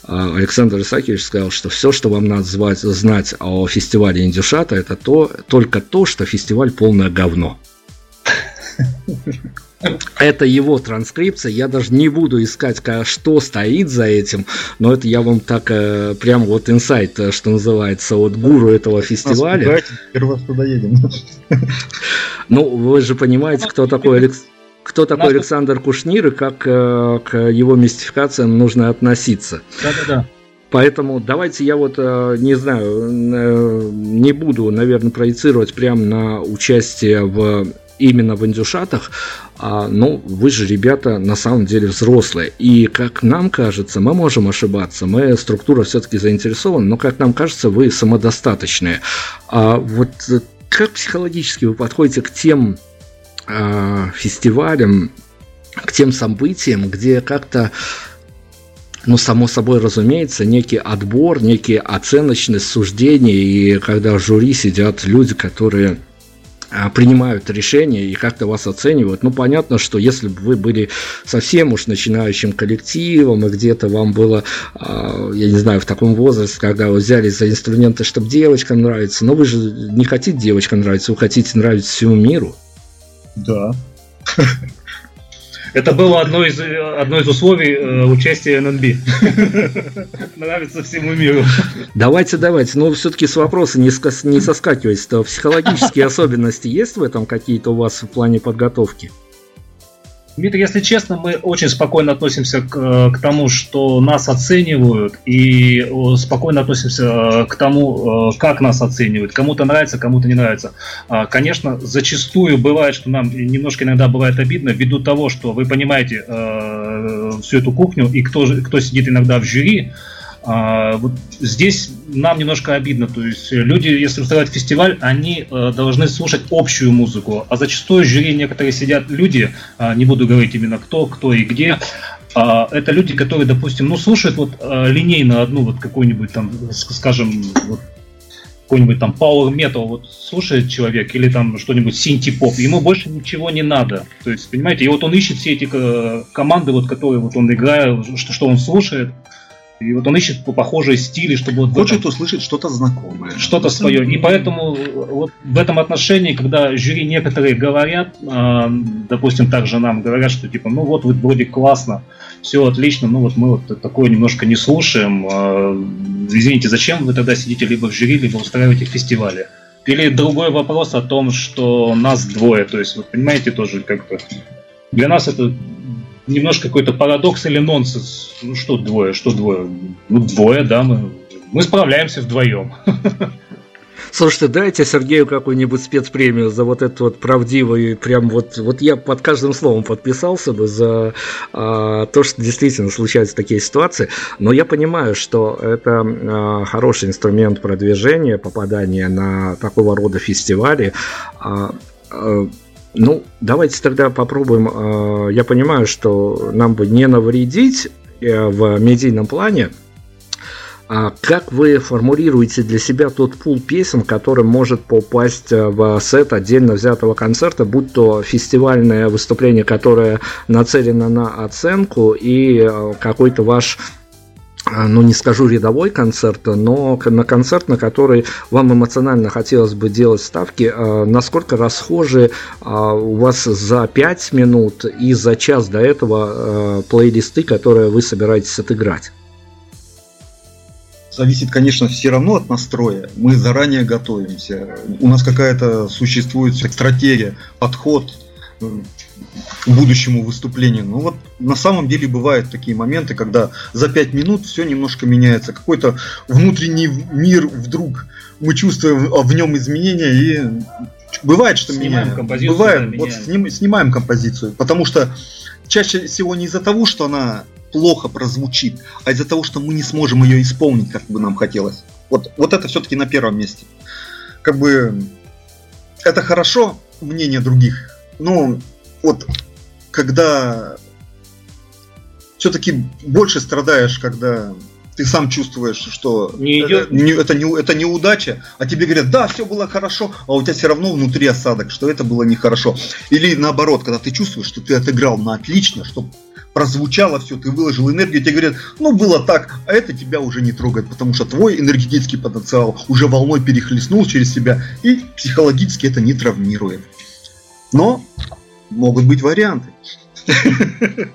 Э, Александр Исаакиевич сказал, что все, что вам надо звать, знать о фестивале Индюшата, это то, только то, что фестиваль полное говно. Это его транскрипция, я даже не буду искать, что стоит за этим, но это я вам так э, прям вот инсайт, э, что называется, от гуру этого фестиваля. Первый туда едем. Ну, вы же понимаете, кто такой Алекс... Кто такой Александр Кушнир и как э, к его мистификациям нужно относиться. Да-да-да. Поэтому давайте я вот, не знаю, не буду, наверное, проецировать прямо на участие в именно в индюшатах, а, ну, вы же, ребята, на самом деле взрослые. И, как нам кажется, мы можем ошибаться, мы структура все-таки заинтересованы, но, как нам кажется, вы самодостаточные. А вот как психологически вы подходите к тем а, фестивалям, к тем событиям, где как-то ну, само собой разумеется, некий отбор, некие оценочность суждения, и когда в жюри сидят люди, которые принимают решения и как-то вас оценивают. Ну, понятно, что если бы вы были совсем уж начинающим коллективом, и где-то вам было, а, я не знаю, в таком возрасте, когда вы взялись за инструменты, чтобы девочкам нравиться, но вы же не хотите девочкам нравиться, вы хотите нравиться всему миру. Да. Это было одно из, одно из условий э, участия ННБ. <laughs> Нравится всему миру. Давайте, давайте. Но все-таки с вопроса не, не соскакивайте. Психологические <laughs> особенности есть в этом какие-то у вас в плане подготовки? Дмитрий, если честно, мы очень спокойно относимся к, э, к тому, что нас оценивают, и спокойно относимся э, к тому, э, как нас оценивают. Кому-то нравится, кому-то не нравится. А, конечно, зачастую бывает, что нам немножко иногда бывает обидно, ввиду того, что вы понимаете всю эту кухню, и кто, кто сидит иногда в жюри, а, вот здесь нам немножко обидно. То есть люди, если устраивают фестиваль, они э, должны слушать общую музыку. А зачастую жюри некоторые сидят люди, э, не буду говорить именно кто, кто и где, э, это люди, которые, допустим, ну, слушают вот э, линейно одну вот какую-нибудь там, скажем, вот, какой-нибудь там power metal вот слушает человек или там что-нибудь синти-поп, ему больше ничего не надо. То есть, понимаете, и вот он ищет все эти э, команды, вот, которые вот он играет, что, что он слушает, и вот он ищет похожие стили, чтобы вот хочет этом... услышать что-то знакомое, что-то свое. И поэтому вот в этом отношении, когда жюри некоторые говорят, э, допустим, также нам говорят, что типа, ну вот вы вроде классно, все отлично, ну вот мы вот такое немножко не слушаем. Э, извините, зачем вы тогда сидите либо в жюри, либо устраиваете фестивали? Или другой вопрос о том, что нас двое, то есть, вы понимаете, тоже как-то для нас это немножко какой-то парадокс или нонсенс. Ну что двое, что двое? Ну двое, да, мы, мы справляемся вдвоем. Слушайте, дайте Сергею какую-нибудь спецпремию за вот этот вот правдивый, прям вот, вот я под каждым словом подписался бы за а, то, что действительно случаются такие ситуации, но я понимаю, что это а, хороший инструмент продвижения, попадания на такого рода фестивали. А, а, ну, давайте тогда попробуем. А, я понимаю, что нам бы не навредить э, в медийном плане. А как вы формулируете для себя тот пул песен, который может попасть э, в сет отдельно взятого концерта, будь то фестивальное выступление, которое нацелено на оценку, и э, какой-то ваш ну не скажу рядовой концерт, но на концерт, на который вам эмоционально хотелось бы делать ставки, а, насколько расхожи а, у вас за 5 минут и за час до этого плейлисты, которые вы собираетесь отыграть? зависит, конечно, все равно от настроя. Мы заранее готовимся. У нас какая-то существует стратегия, подход будущему выступлению. Ну вот на самом деле бывают такие моменты, когда за пять минут все немножко меняется. Какой-то внутренний мир вдруг мы чувствуем в нем изменения и бывает, что Снимаем меняем. композицию, Бывает, да, вот меняем. сним- снимаем композицию, потому что чаще всего не из-за того, что она плохо прозвучит, а из-за того, что мы не сможем ее исполнить, как бы нам хотелось. Вот, вот это все-таки на первом месте. Как бы это хорошо, мнение других, но вот когда все-таки больше страдаешь, когда ты сам чувствуешь, что Не это, не- это, не, это неудача, а тебе говорят, да, все было хорошо, а у тебя все равно внутри осадок, что это было нехорошо. Или наоборот, когда ты чувствуешь, что ты отыграл на отлично, что прозвучало все, ты выложил энергию, тебе говорят, ну было так, а это тебя уже не трогает, потому что твой энергетический потенциал уже волной перехлестнул через себя, и психологически это не травмирует. Но могут быть варианты. <laughs>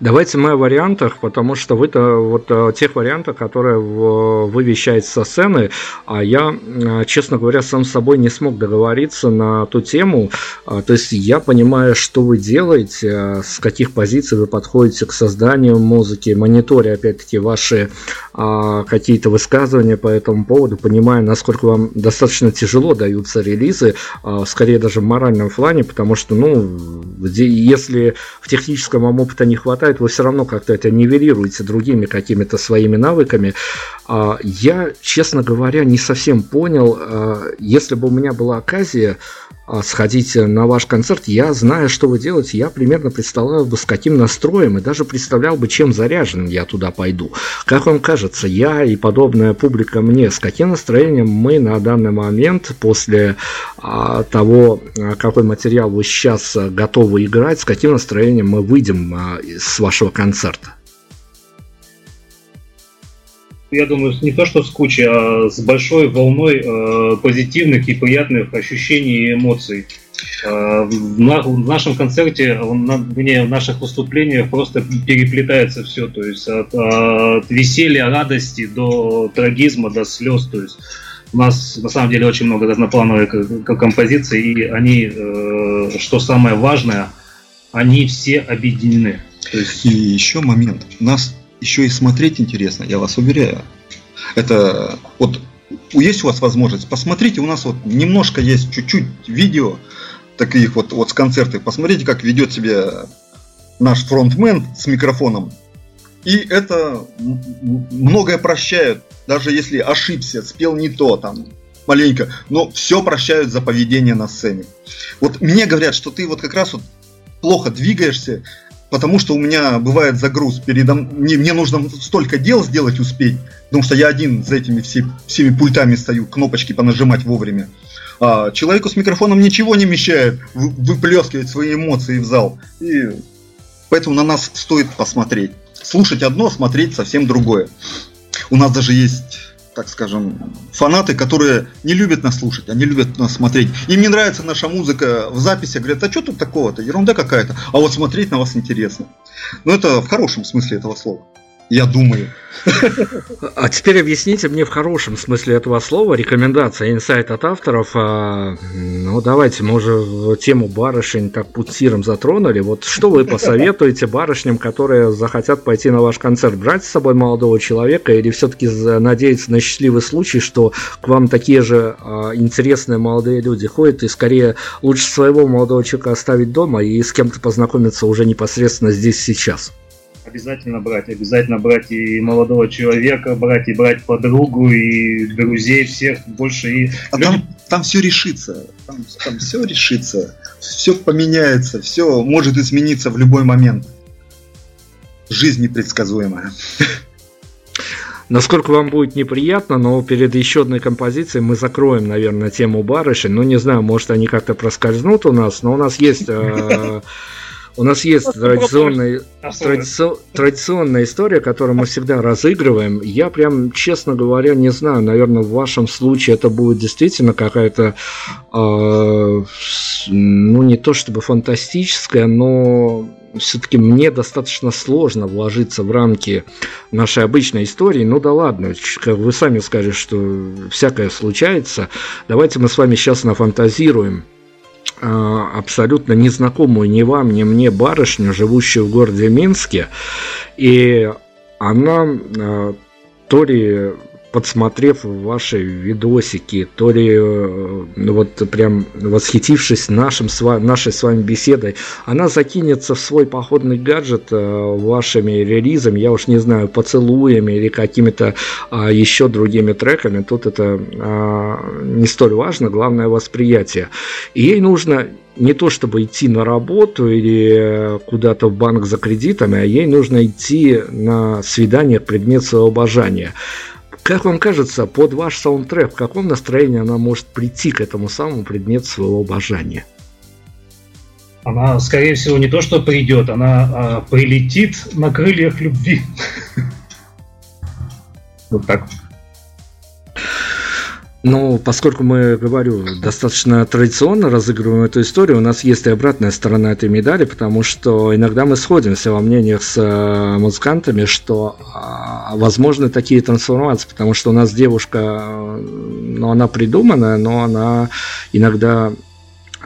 Давайте мы о вариантах, потому что вы-то вот о тех вариантах, которые вы вещаете со сцены, а я, э, честно говоря, сам с собой не смог договориться на ту тему. А, То есть я понимаю, что вы делаете, э, с каких позиций вы подходите к созданию музыки, мониторя, опять-таки, ваши а, какие-то высказывания по этому поводу, понимая, насколько вам достаточно тяжело даются релизы, а, скорее даже в моральном плане, потому что, ну, если в техническом вам опыта не хватает, вы все равно как-то это нивелируете другими какими-то своими навыками. А, Я, честно говоря, не совсем понял, а, если бы у меня была оказия сходить на ваш концерт, я знаю, что вы делаете, я примерно представлял бы, с каким настроем, и даже представлял бы, чем заряжен я туда пойду. Как вам кажется, я и подобная публика мне, с каким настроением мы на данный момент, после а, того, а, какой материал вы сейчас а, готовы играть, с каким настроением мы выйдем а, с вашего концерта? Я думаю, не то что с кучей, а с большой волной э, позитивных и приятных ощущений и эмоций. Э, в, на- в нашем концерте, в на- вернее, в наших выступлениях просто переплетается все, то есть от, от веселья, радости до трагизма, до слез, то есть у нас на самом деле очень много разноплановых композиций, и они, э, что самое важное, они все объединены. То есть И еще момент. Нас еще и смотреть интересно, я вас уверяю. Это вот есть у вас возможность, посмотрите, у нас вот немножко есть чуть-чуть видео таких вот, вот с концертов. Посмотрите, как ведет себя наш фронтмен с микрофоном. И это многое прощают, даже если ошибся, спел не то, там, маленько, но все прощают за поведение на сцене. Вот мне говорят, что ты вот как раз вот плохо двигаешься, потому что у меня бывает загруз передо мне, мне нужно столько дел сделать успеть, потому что я один за этими все- всеми пультами стою, кнопочки понажимать вовремя. А человеку с микрофоном ничего не мешает вы- выплескивать свои эмоции в зал. И поэтому на нас стоит посмотреть. Слушать одно, смотреть совсем другое. У нас даже есть, так скажем, фанаты, которые не любят нас слушать, они любят нас смотреть. Им не нравится наша музыка в записи, говорят, а что тут такого-то, ерунда какая-то. А вот смотреть на вас интересно. Но это в хорошем смысле этого слова. Я думаю. А теперь объясните мне в хорошем смысле этого слова рекомендация, инсайт от авторов. а, ну, давайте, мы уже тему барышень так путиром затронули. Вот что вы посоветуете барышням, которые захотят пойти на ваш концерт? Брать с собой молодого человека или все-таки надеяться на счастливый случай, что к вам такие же а, интересные молодые люди ходят, и скорее лучше своего молодого человека оставить дома и с кем-то познакомиться уже непосредственно здесь сейчас? Обязательно брать, обязательно брать и молодого человека, брать и брать подругу, и друзей всех больше. И А люди- там, там все решится. Там, там все решится. Все поменяется. Все может измениться в любой момент. Жизнь непредсказуемая. <laughs> Насколько вам будет неприятно, но перед еще одной композицией мы закроем, наверное, тему барышень. Ну, не знаю, может, они как-то проскользнут у нас, но у нас есть... <laughs> У нас есть традиционный, традици- традиционная история, которую мы всегда разыгрываем. Я прям, честно говоря, не знаю, наверное, в вашем случае это будет действительно какая-то, э, ну, не то чтобы фантастическая, но все-таки мне достаточно сложно вложиться в рамки нашей обычной истории. Ну да ладно, вы сами скажете, что всякое случается. Давайте мы с вами сейчас нафантазируем абсолютно незнакомую ни вам, ни мне барышню, живущую в городе Минске. И она а, то ли подсмотрев ваши видосики, то ли э, ну, вот прям восхитившись нашим, нашей с вами беседой, она закинется в свой походный гаджет э, вашими релизами, я уж не знаю, поцелуями или какими-то а, еще другими треками, тут это а, не столь важно, главное восприятие. И ей нужно не то чтобы идти на работу или куда-то в банк за кредитами, а ей нужно идти на свидание предмет своего обожания. Как вам кажется, под ваш саундтрек, в каком настроении она может прийти к этому самому предмету своего обожания? Она, скорее всего, не то что придет, она а, прилетит на крыльях любви. Вот так. Ну, поскольку мы, говорю, достаточно традиционно разыгрываем эту историю, у нас есть и обратная сторона этой медали, потому что иногда мы сходимся во мнениях с э, музыкантами, что а, возможны такие трансформации, потому что у нас девушка, э, ну, она придуманная, но она иногда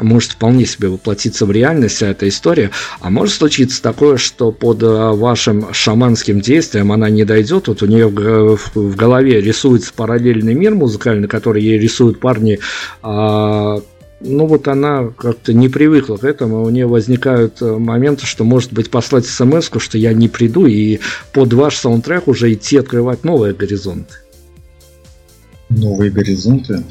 может вполне себе воплотиться в реальность вся эта история, а может случиться такое, что под э, вашим шаманским действием она не дойдет, вот у нее в голове рисуется параллельный мир музыкальный, который ей рисуют парни, а, ну вот она как-то не привыкла к этому, у нее возникают э, моменты, что может быть послать смс что я не приду, и под ваш саундтрек уже идти открывать новые горизонты. Новые горизонты?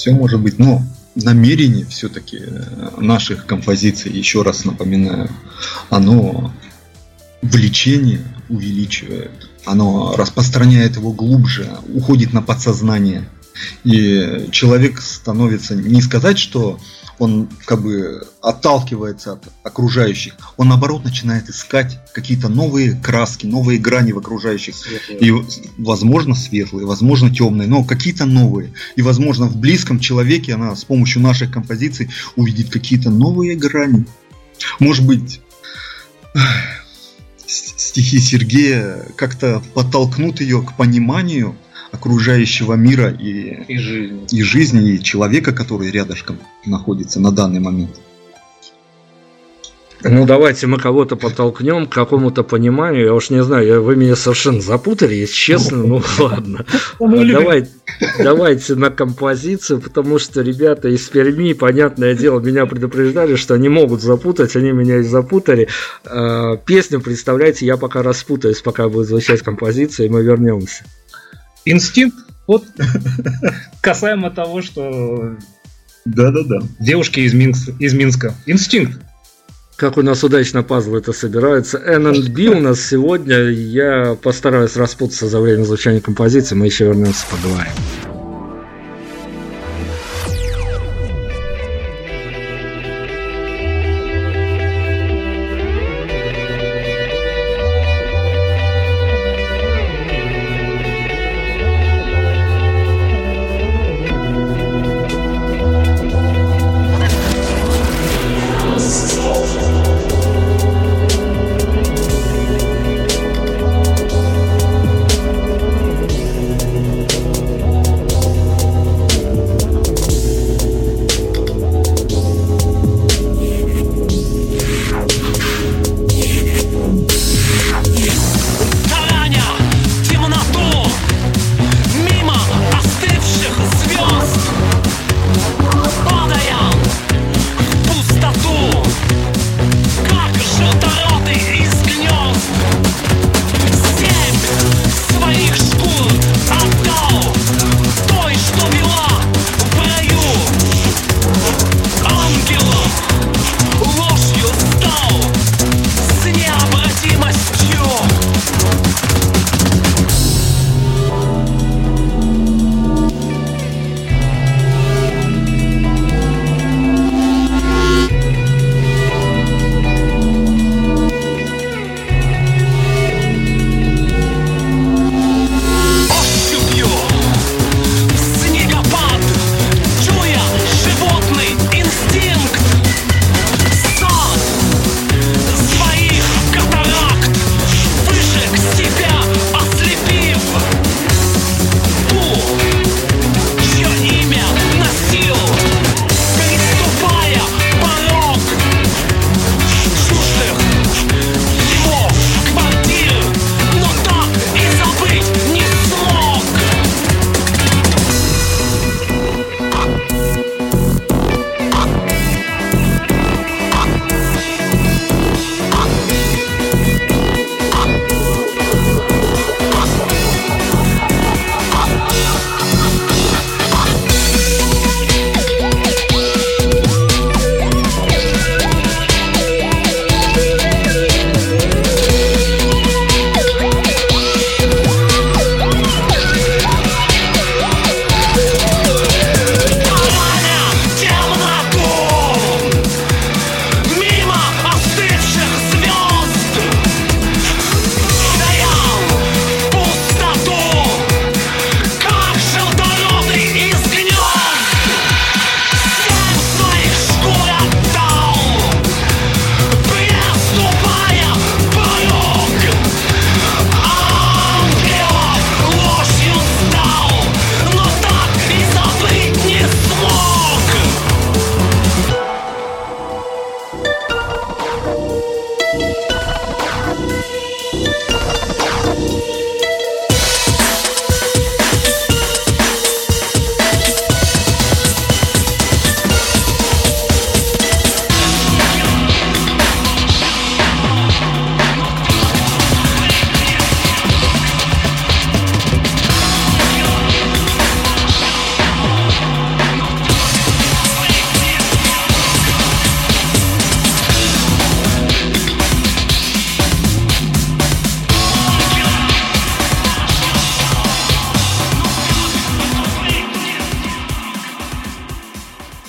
Все может быть, но намерение все-таки э, наших композиций, еще раз напоминаю, оно влечение увеличивает, оно распространяет его глубже, уходит на подсознание. И человек становится, не сказать, что он как бы отталкивается от окружающих, он наоборот начинает искать какие-то новые краски, новые грани в окружающих. Светлые. И, возможно, светлые, возможно, темные, но какие-то новые. И, возможно, в близком человеке она с помощью наших композиций увидит какие-то новые грани. Может быть, стихи Сергея как-то подтолкнут ее к пониманию окружающего мира и, и, жизни. и жизни, и человека, который рядышком находится на данный момент. Ну, давайте мы кого-то подтолкнем к какому-то пониманию. Я уж не знаю, вы меня совершенно запутали, если честно. Ну, ладно. Давайте, давайте на композицию, потому что ребята из Перми, понятное дело, меня предупреждали, что они могут запутать, они меня и запутали. А, песню, представляете, я пока распутаюсь, пока будет звучать композиция, и мы вернемся. Инстинкт, вот <laughs> касаемо того, что да-да-да. Девушки из Минска, из Минска. Инстинкт. Как у нас удачно пазлы это собираются. N&B у нас сегодня. Я постараюсь распутаться за время звучания композиции. Мы еще вернемся поговорим.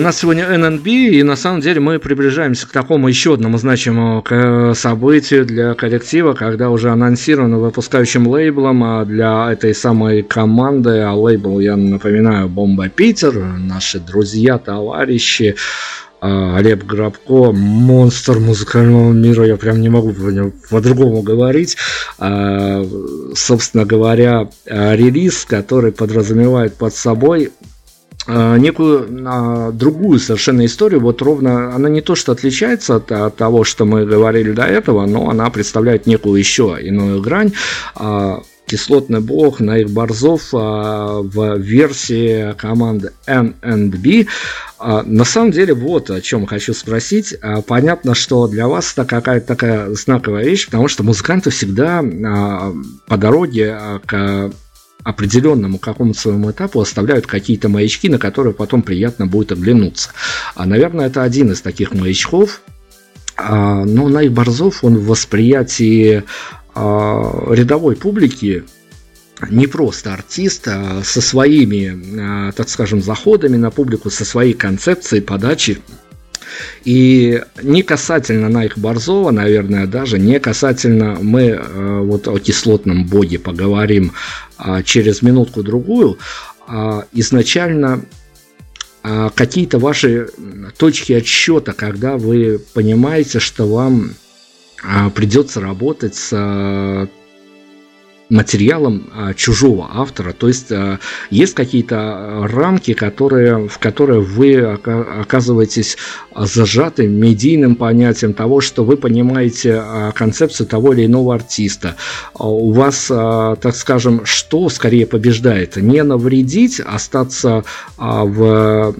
У нас сегодня ННБ, и на самом деле мы приближаемся к такому еще одному значимому событию для коллектива, когда уже анонсировано выпускающим лейблом а для этой самой команды, а лейбл, я напоминаю, Бомба Питер, наши друзья, товарищи, а, Олег Грабко, монстр музыкального мира, я прям не могу по-другому говорить. А, собственно говоря, релиз, который подразумевает под собой Э, некую а, другую совершенно историю, вот ровно, она не то, что отличается от, от того, что мы говорили до этого, но она представляет некую еще иную грань. А, кислотный бог на их борзов а, в версии команды NNB. А, на самом деле, вот о чем хочу спросить. А, понятно, что для вас это какая-то такая знаковая вещь, потому что музыканты всегда а, по дороге а, к определенному какому-то своему этапу оставляют какие-то маячки, на которые потом приятно будет оглянуться. А, наверное, это один из таких маячков. А, но Найк Борзов, он в восприятии а, рядовой публики не просто артист, а со своими, а, так скажем, заходами на публику, со своей концепцией подачи и не касательно Найк Борзова, наверное, даже не касательно мы э, вот о кислотном боге поговорим а, через минутку-другую. А, изначально а, какие-то ваши точки отсчета, когда вы понимаете, что вам придется работать с материалом а, чужого автора. То есть а, есть какие-то а, рамки, которые, в которые вы оказываетесь зажаты медийным понятием того, что вы понимаете концепцию того или иного артиста. У вас, так скажем, что скорее побеждает? Не навредить, остаться в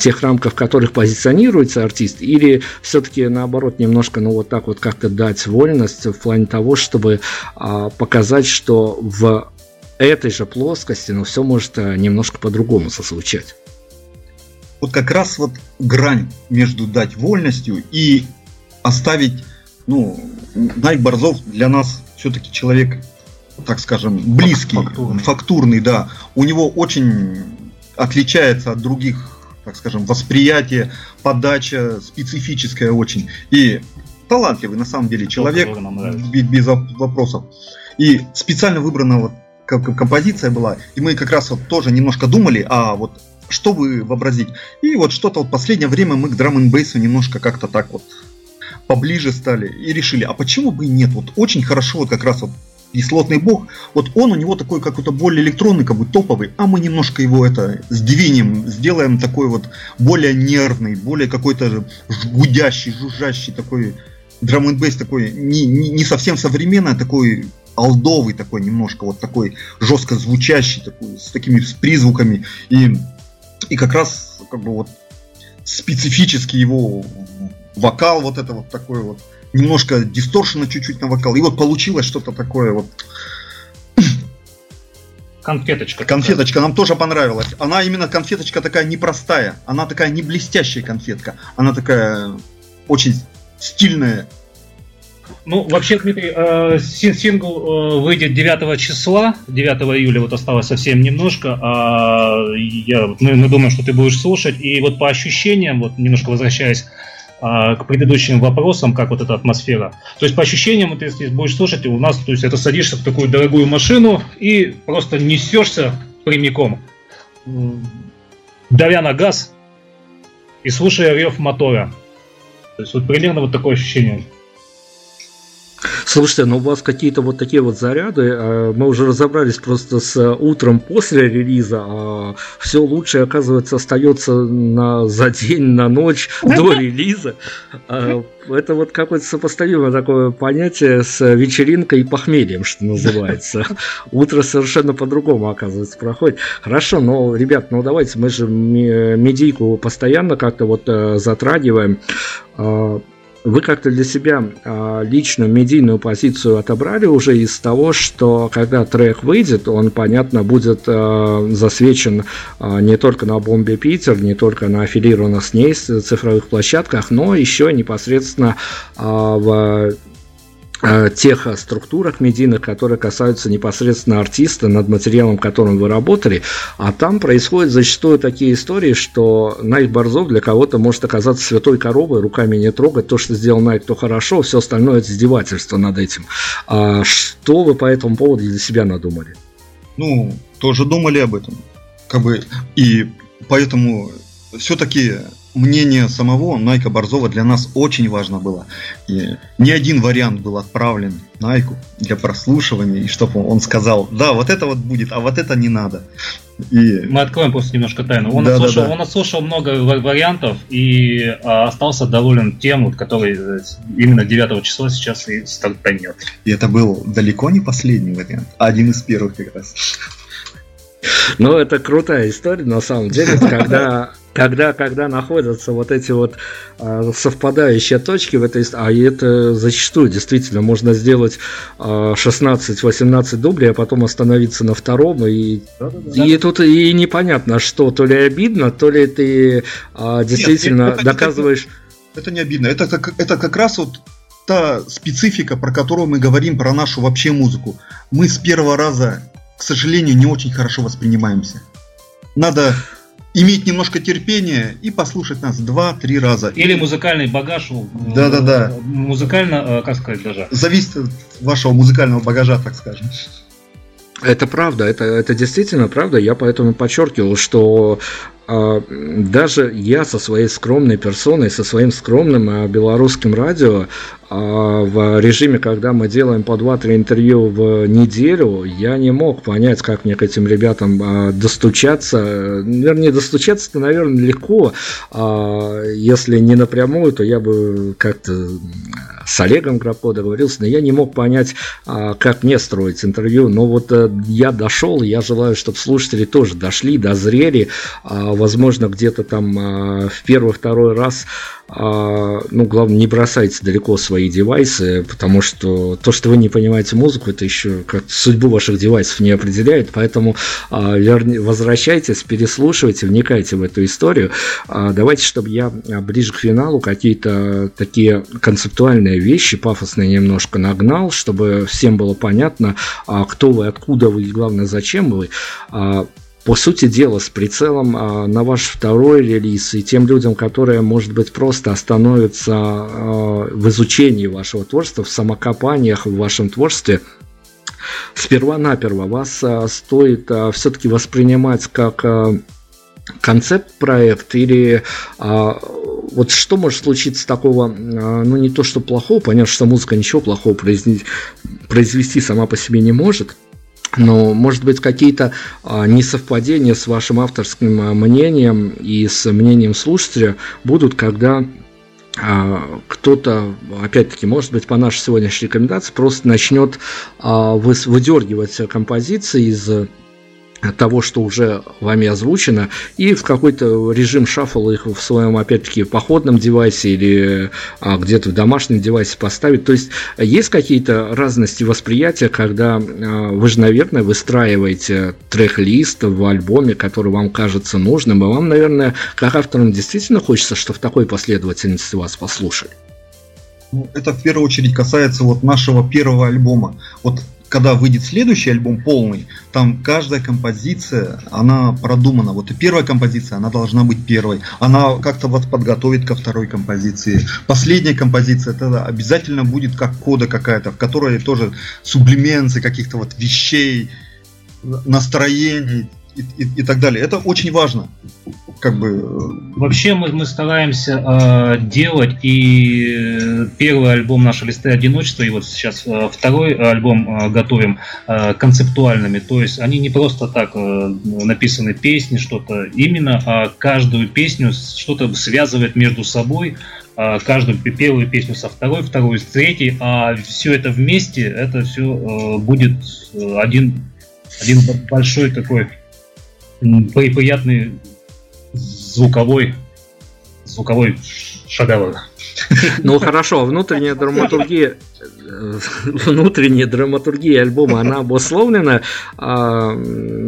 тех рамках, в которых позиционируется артист, или все-таки наоборот немножко, ну вот так вот как-то дать вольность в плане того, чтобы показать, что что в этой же плоскости, но все может э, немножко по-другому созвучать. Вот как раз вот грань между дать вольностью и оставить, ну, Найк Борзов для нас все-таки человек, так скажем, близкий, фактурный. фактурный, да. У него очень отличается от других, так скажем, восприятие, подача специфическая очень. И талантливый на самом деле человек, без вопросов. И специально выбрана вот композиция была, и мы как раз вот тоже немножко думали, а вот что вы вообразить. И вот что-то вот последнее время мы к драм н немножко как-то так вот поближе стали и решили, а почему бы и нет? Вот очень хорошо вот как раз вот кислотный бог, вот он у него такой какой-то более электронный, как бы топовый, а мы немножко его это сдвинем, сделаем такой вот более нервный, более какой-то гудящий, жужжащий такой драм н такой не, не, не совсем современный, а такой алдовый такой немножко, вот такой жестко звучащий, такой, с такими с призвуками. И, и как раз как бы вот специфический его вокал вот это вот такой вот, немножко дисторшена чуть-чуть на вокал. И вот получилось что-то такое вот Конфеточка. Конфеточка нам тоже понравилась. Она именно конфеточка такая непростая. Она такая не блестящая конфетка. Она такая очень стильная, ну, вообще, Дмитрий, э, сингл э, выйдет 9 числа, 9 июля, вот осталось совсем немножко. А я, мы, мы думаем, что ты будешь слушать. И вот по ощущениям, вот немножко возвращаясь а, к предыдущим вопросам, как вот эта атмосфера. То есть по ощущениям, ты если будешь слушать, у нас, то есть это садишься в такую дорогую машину и просто несешься прямиком, давя на газ и слушая рев мотора. То есть вот примерно вот такое ощущение. Слушайте, ну у вас какие-то вот такие вот заряды, а, мы уже разобрались просто с утром после релиза, а все лучшее, оказывается, остается на, за день, на ночь до <laughs> релиза. А, это вот какое-то сопоставимое такое понятие с вечеринкой и похмельем, что называется. Утро совершенно по-другому, оказывается, проходит. Хорошо, но, ребят, ну давайте, мы же медийку постоянно как-то вот э, затрагиваем. А, вы как-то для себя э, личную медийную позицию отобрали уже из того, что когда трек выйдет, он, понятно, будет э, засвечен э, не только на бомбе Питер, не только на аффилированных с ней цифровых площадках, но еще непосредственно в тех структурах медийных, которые касаются непосредственно артиста, над материалом, которым вы работали, а там происходят зачастую такие истории, что Найк Борзов для кого-то может оказаться святой коровой, руками не трогать, то, что сделал Найк, то хорошо, все остальное это издевательство над этим. А что вы по этому поводу для себя надумали? Ну, тоже думали об этом. Как бы, и поэтому все-таки мнение самого Найка Борзова для нас очень важно было. И ни один вариант был отправлен Найку для прослушивания, и чтобы он сказал, да, вот это вот будет, а вот это не надо. И... Мы откроем просто немножко тайну. Он, да, отслушал, да, да. он отслушал много вариантов и а, остался доволен тем, вот, который э, именно 9 числа сейчас и стартанет. И это был далеко не последний вариант, а один из первых как раз. Ну, это крутая история, на самом деле, когда когда, когда находятся вот эти вот э, совпадающие точки в этой а это зачастую действительно можно сделать э, 16-18 дублей, а потом остановиться на втором, и, да, и тут и непонятно, что то ли обидно, то ли ты э, действительно Нет, это, доказываешь. Это, это не обидно, это, как, это как раз вот та специфика, про которую мы говорим, про нашу вообще музыку. Мы с первого раза, к сожалению, не очень хорошо воспринимаемся. Надо иметь немножко терпения и послушать нас два-три раза. Или музыкальный багаж. Да-да-да. Музыкально, э, как сказать даже. Зависит от вашего музыкального багажа, так скажем. Это правда, это, это действительно правда. Я поэтому подчеркивал, что даже я со своей скромной персоной, со своим скромным а, белорусским радио а, в режиме, когда мы делаем по 2-3 интервью в неделю, я не мог понять, как мне к этим ребятам достучаться. Вернее, достучаться-то, наверное, легко. Если не напрямую, то я бы как-то с Олегом Грапо договорился, но я не мог понять, как мне строить интервью. Но вот э, я дошел, я желаю, чтобы слушатели тоже дошли, дозрели, возможно, где-то там а, в первый-второй раз, а, ну, главное, не бросайте далеко свои девайсы, потому что то, что вы не понимаете музыку, это еще как судьбу ваших девайсов не определяет, поэтому а, возвращайтесь, переслушивайте, вникайте в эту историю. Давайте, чтобы я ближе к финалу какие-то такие концептуальные вещи, пафосные немножко нагнал, чтобы всем было понятно, кто вы, откуда вы и, главное, зачем вы по сути дела, с прицелом а, на ваш второй релиз и тем людям, которые, может быть, просто остановятся а, в изучении вашего творчества, в самокопаниях в вашем творчестве, сперва-наперво вас а, стоит все-таки воспринимать как концепт-проект или а, вот что может случиться такого, а, ну не то что плохого, понятно, что музыка ничего плохого произвести, произвести сама по себе не может, но, может быть, какие-то а, несовпадения с вашим авторским а, мнением и с мнением слушателя будут, когда а, кто-то, опять-таки, может быть, по нашей сегодняшней рекомендации, просто начнет выдергивать композиции из того, что уже вами озвучено, и в какой-то режим шаффла их в своем, опять-таки, походном девайсе или а, где-то в домашнем девайсе поставить. То есть есть какие-то разности восприятия, когда а, вы же, наверное, выстраиваете трек-лист в альбоме, который вам кажется нужным, и вам, наверное, как авторам действительно хочется, что в такой последовательности вас послушали. Ну, это в первую очередь касается вот нашего первого альбома. Вот когда выйдет следующий альбом полный, там каждая композиция, она продумана. Вот и первая композиция, она должна быть первой. Она как-то вас подготовит ко второй композиции. Последняя композиция, это обязательно будет как кода какая-то, в которой тоже сублименции каких-то вот вещей, настроений, и, и, и так далее. Это очень важно. Как бы... Э, Вообще мы, мы стараемся э, делать и первый альбом нашей листы одиночества, и вот сейчас э, второй альбом э, готовим э, концептуальными. То есть они не просто так э, написаны песни, что-то именно, а каждую песню что-то связывает между собой, э, каждую первую песню со второй, вторую с третьей, а все это вместе, это все э, будет э, один, один большой такой приятный звуковой звуковой шедевр. Ну хорошо, внутренняя драматургия внутренняя драматургия альбома, она обусловлена а,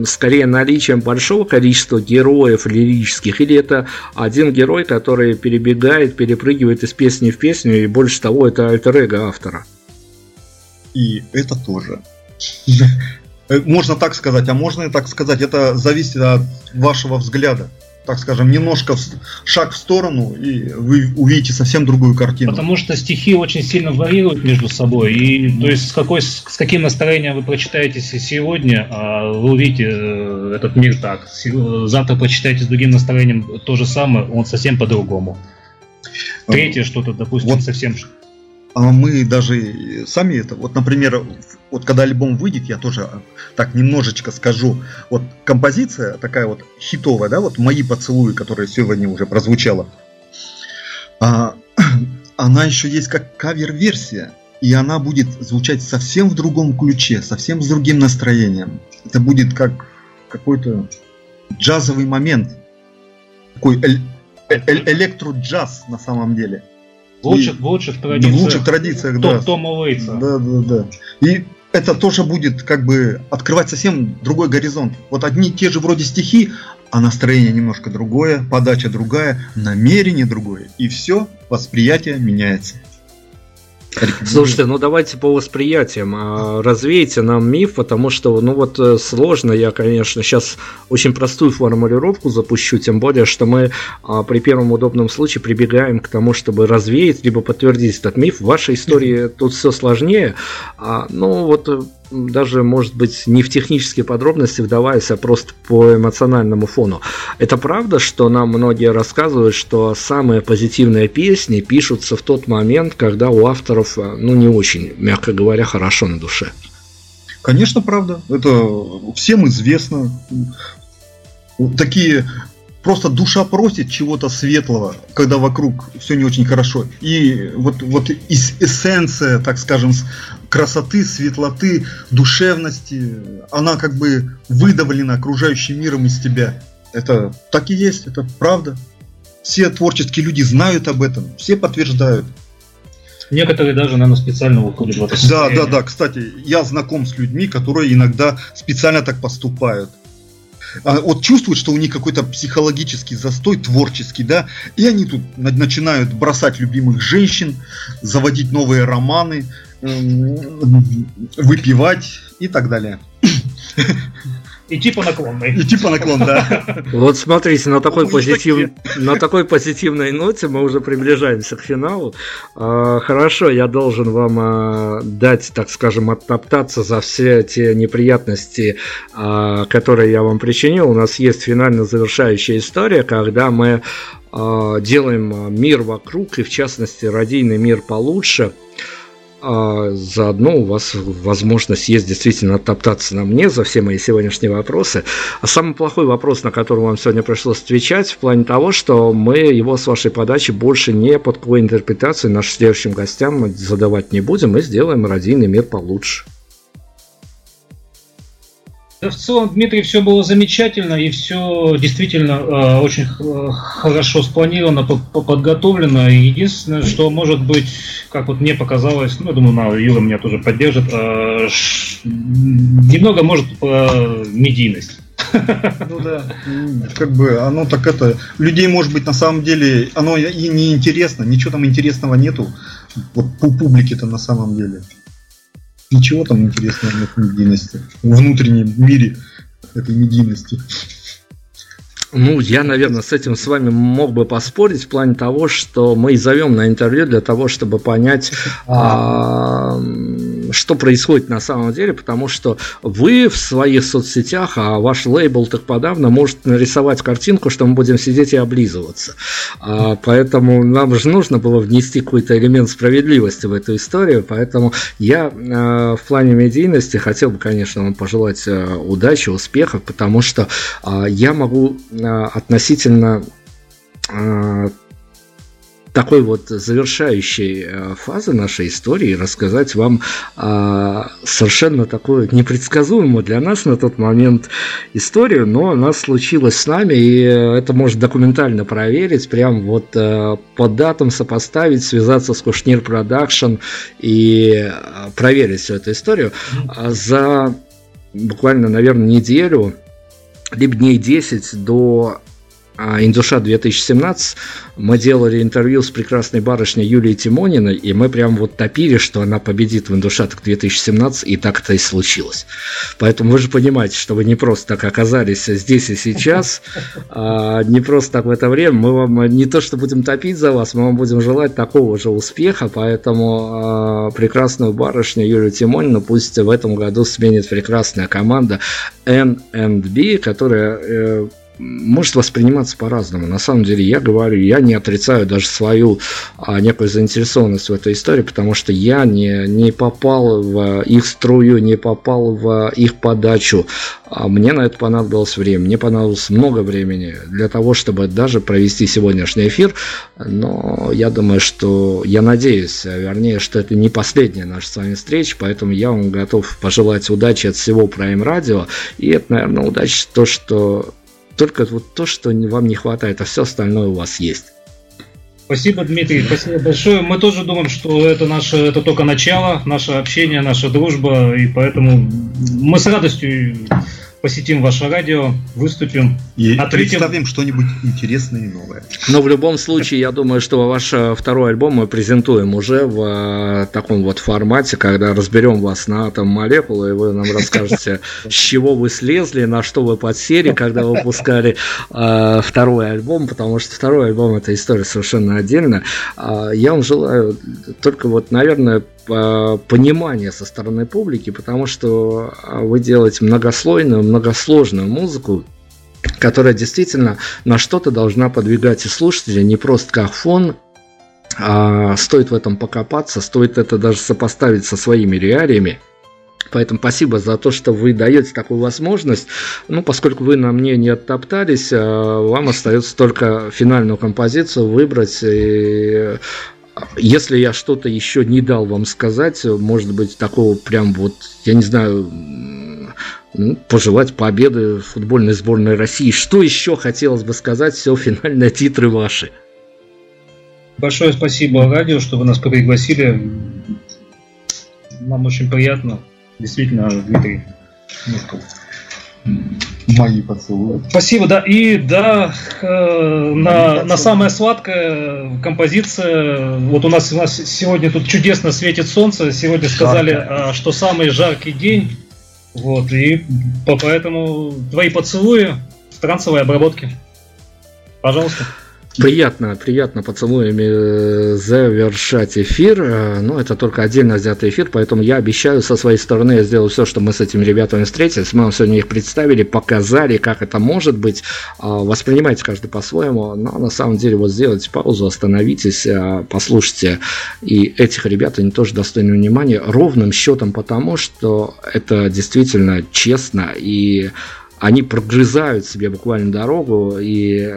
скорее наличием большого количества героев лирических, или это один герой, который перебегает, перепрыгивает из песни в песню, и больше того, это альтер автора? И это тоже. Можно так сказать, а можно и так сказать. Это зависит от вашего взгляда так скажем, немножко шаг в сторону, и вы увидите совсем другую картину. Потому что стихи очень сильно варьируют между собой. И то есть с, какой, с каким настроением вы прочитаете сегодня, а вы увидите э, этот мир так. Завтра прочитаете с другим настроением то же самое, он совсем по-другому. Третье что-то, допустим, вот совсем мы даже сами это, вот, например, вот когда альбом выйдет, я тоже так немножечко скажу, вот композиция такая вот хитовая, да, вот «Мои поцелуи», которая сегодня уже прозвучала, а, <clears throat> она еще есть как кавер-версия, и она будет звучать совсем в другом ключе, совсем с другим настроением. Это будет как какой-то джазовый момент, такой эль- эль- электро-джаз на самом деле – в лучших, в лучших традициях. В лучших традициях, да. Тома Уэйтса. Да, да, да. И это тоже будет как бы открывать совсем другой горизонт. Вот одни и те же вроде стихи, а настроение немножко другое, подача другая, намерение другое. И все, восприятие меняется. Слушайте, ну давайте по восприятиям. А, развейте нам миф, потому что, ну вот э, сложно, я, конечно, сейчас очень простую формулировку запущу, тем более, что мы а, при первом удобном случае прибегаем к тому, чтобы развеять, либо подтвердить этот миф. В вашей истории тут все сложнее. А, ну вот э, даже, может быть, не в технические подробности вдаваясь, а просто по эмоциональному фону. Это правда, что нам многие рассказывают, что самые позитивные песни пишутся в тот момент, когда у авторов, э, ну, не очень, мягко говоря, хорошо на душе? Конечно, правда. Это всем известно. Такие просто душа просит чего-то светлого, когда вокруг все не очень хорошо. И вот, вот эссенция, так скажем, красоты, светлоты, душевности, она как бы выдавлена окружающим миром из тебя. Это так и есть, это правда. Все творческие люди знают об этом, все подтверждают. Некоторые даже, наверное, специально уходят в это состояние. Да, да, да. Кстати, я знаком с людьми, которые иногда специально так поступают. А, вот чувствуют, что у них какой-то психологический застой, творческий, да, и они тут начинают бросать любимых женщин, заводить новые романы, выпивать и так далее. Идти по наклонной. Идти по наклон, да. Вот смотрите, на такой, позитив... на такой позитивной ноте мы уже приближаемся к финалу. А, хорошо, я должен вам а, дать, так скажем, оттоптаться за все те неприятности, а, которые я вам причинил. У нас есть финально завершающая история, когда мы делаем мир вокруг, и в частности радийный мир получше – а заодно у вас возможность есть действительно топтаться на мне за все мои сегодняшние вопросы. А самый плохой вопрос, на который вам сегодня пришлось отвечать, в плане того, что мы его с вашей подачи больше не под какой интерпретацией нашим следующим гостям задавать не будем, мы сделаем радийный мир получше. В целом, Дмитрий, все было замечательно и все действительно э, очень э, хорошо спланировано, подготовлено. Единственное, что может быть, как вот мне показалось, ну, я думаю, на, Юра меня тоже поддержит, э, немного может э, медийность. Ну да, как бы оно так это, людей может быть на самом деле, оно и не интересно, ничего там интересного нету, вот по публике-то на самом деле. Ничего там интересного нет в медийности. В внутреннем мире этой медийности. Ну, я, наверное, с этим с вами мог бы поспорить в плане того, что мы зовем на интервью для того, чтобы понять, а, что происходит на самом деле, потому что вы в своих соцсетях, а ваш лейбл так подавно может нарисовать картинку, что мы будем сидеть и облизываться. А, поэтому нам же нужно было внести какой-то элемент справедливости в эту историю, поэтому я а, в плане медийности хотел бы, конечно, вам пожелать а, удачи, успехов, потому что а, я могу а, относительно а, такой вот завершающей э, фазы нашей истории рассказать вам э, совершенно такую непредсказуемую для нас на тот момент историю, но она случилась с нами, и это можно документально проверить, прям вот э, по датам сопоставить, связаться с Кушнир Продакшн и проверить всю эту историю. За буквально, наверное, неделю, либо дней 10 до а, Индуша 2017 мы делали интервью с прекрасной барышней Юлией Тимониной, и мы прям вот топили, что она победит в Индушатах 2017, и так это и случилось. Поэтому вы же понимаете, что вы не просто так оказались здесь и сейчас, а не просто так в это время. Мы вам не то, что будем топить за вас, мы вам будем желать такого же успеха, поэтому э, прекрасную барышню Юлию Тимонину пусть в этом году сменит прекрасная команда N&B, которая э, может восприниматься по-разному. На самом деле, я говорю, я не отрицаю даже свою а, некую заинтересованность в этой истории, потому что я не, не попал в их струю, не попал в их подачу. А мне на это понадобилось время. Мне понадобилось много времени для того, чтобы даже провести сегодняшний эфир. Но я думаю, что я надеюсь, вернее, что это не последняя наша с вами встреча, поэтому я вам готов пожелать удачи от всего Prime Radio. И это, наверное, удача то, что только вот то, что вам не хватает, а все остальное у вас есть. Спасибо, Дмитрий, спасибо большое. Мы тоже думаем, что это наше, это только начало, наше общение, наша дружба, и поэтому мы с радостью посетим ваше радио, выступим, и ответим. представим что-нибудь интересное и новое. Но в любом случае, я думаю, что ваш э, второй альбом мы презентуем уже в э, таком вот формате, когда разберем вас на атом молекулы, и вы нам расскажете, <laughs> с чего вы слезли, на что вы подсели, когда вы выпускали э, второй альбом, потому что второй альбом это история совершенно отдельная. А я вам желаю только вот, наверное, понимания со стороны публики, потому что а, вы делаете многослойную, многосложную музыку, которая действительно на что-то должна подвигать и слушателя, не просто как фон, а стоит в этом покопаться, стоит это даже сопоставить со своими реалиями. Поэтому спасибо за то, что вы даете такую возможность. Ну, поскольку вы на мне не оттоптались, а, вам остается только финальную композицию выбрать и если я что-то еще не дал вам сказать, может быть, такого прям вот, я не знаю, ну, пожелать победы футбольной сборной России. Что еще хотелось бы сказать? Все, финальные титры ваши. Большое спасибо радио, что вы нас пригласили. Нам очень приятно. Действительно, Дмитрий. Мои поцелуи. Спасибо, да. И да, э, на, на самая сладкая композиция. Вот у нас, у нас сегодня тут чудесно светит солнце. Сегодня сказали, Жарко. что самый жаркий день. Вот, и поэтому твои поцелуи в трансовой обработке. Пожалуйста. Приятно, приятно поцелуями э, завершать эфир. Э, но это только отдельно взятый эфир, поэтому я обещаю со своей стороны, я сделаю все, что мы с этими ребятами встретились. Мы вам сегодня их представили, показали, как это может быть. А, воспринимайте каждый по-своему, но на самом деле вот сделайте паузу, остановитесь, э, послушайте. И этих ребят, они тоже достойны внимания ровным счетом потому, что это действительно честно и они прогрызают себе буквально дорогу и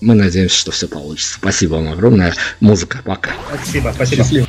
мы надеемся, что все получится. Спасибо вам огромное. Музыка. Пока. Спасибо. Спасибо. Счастливо.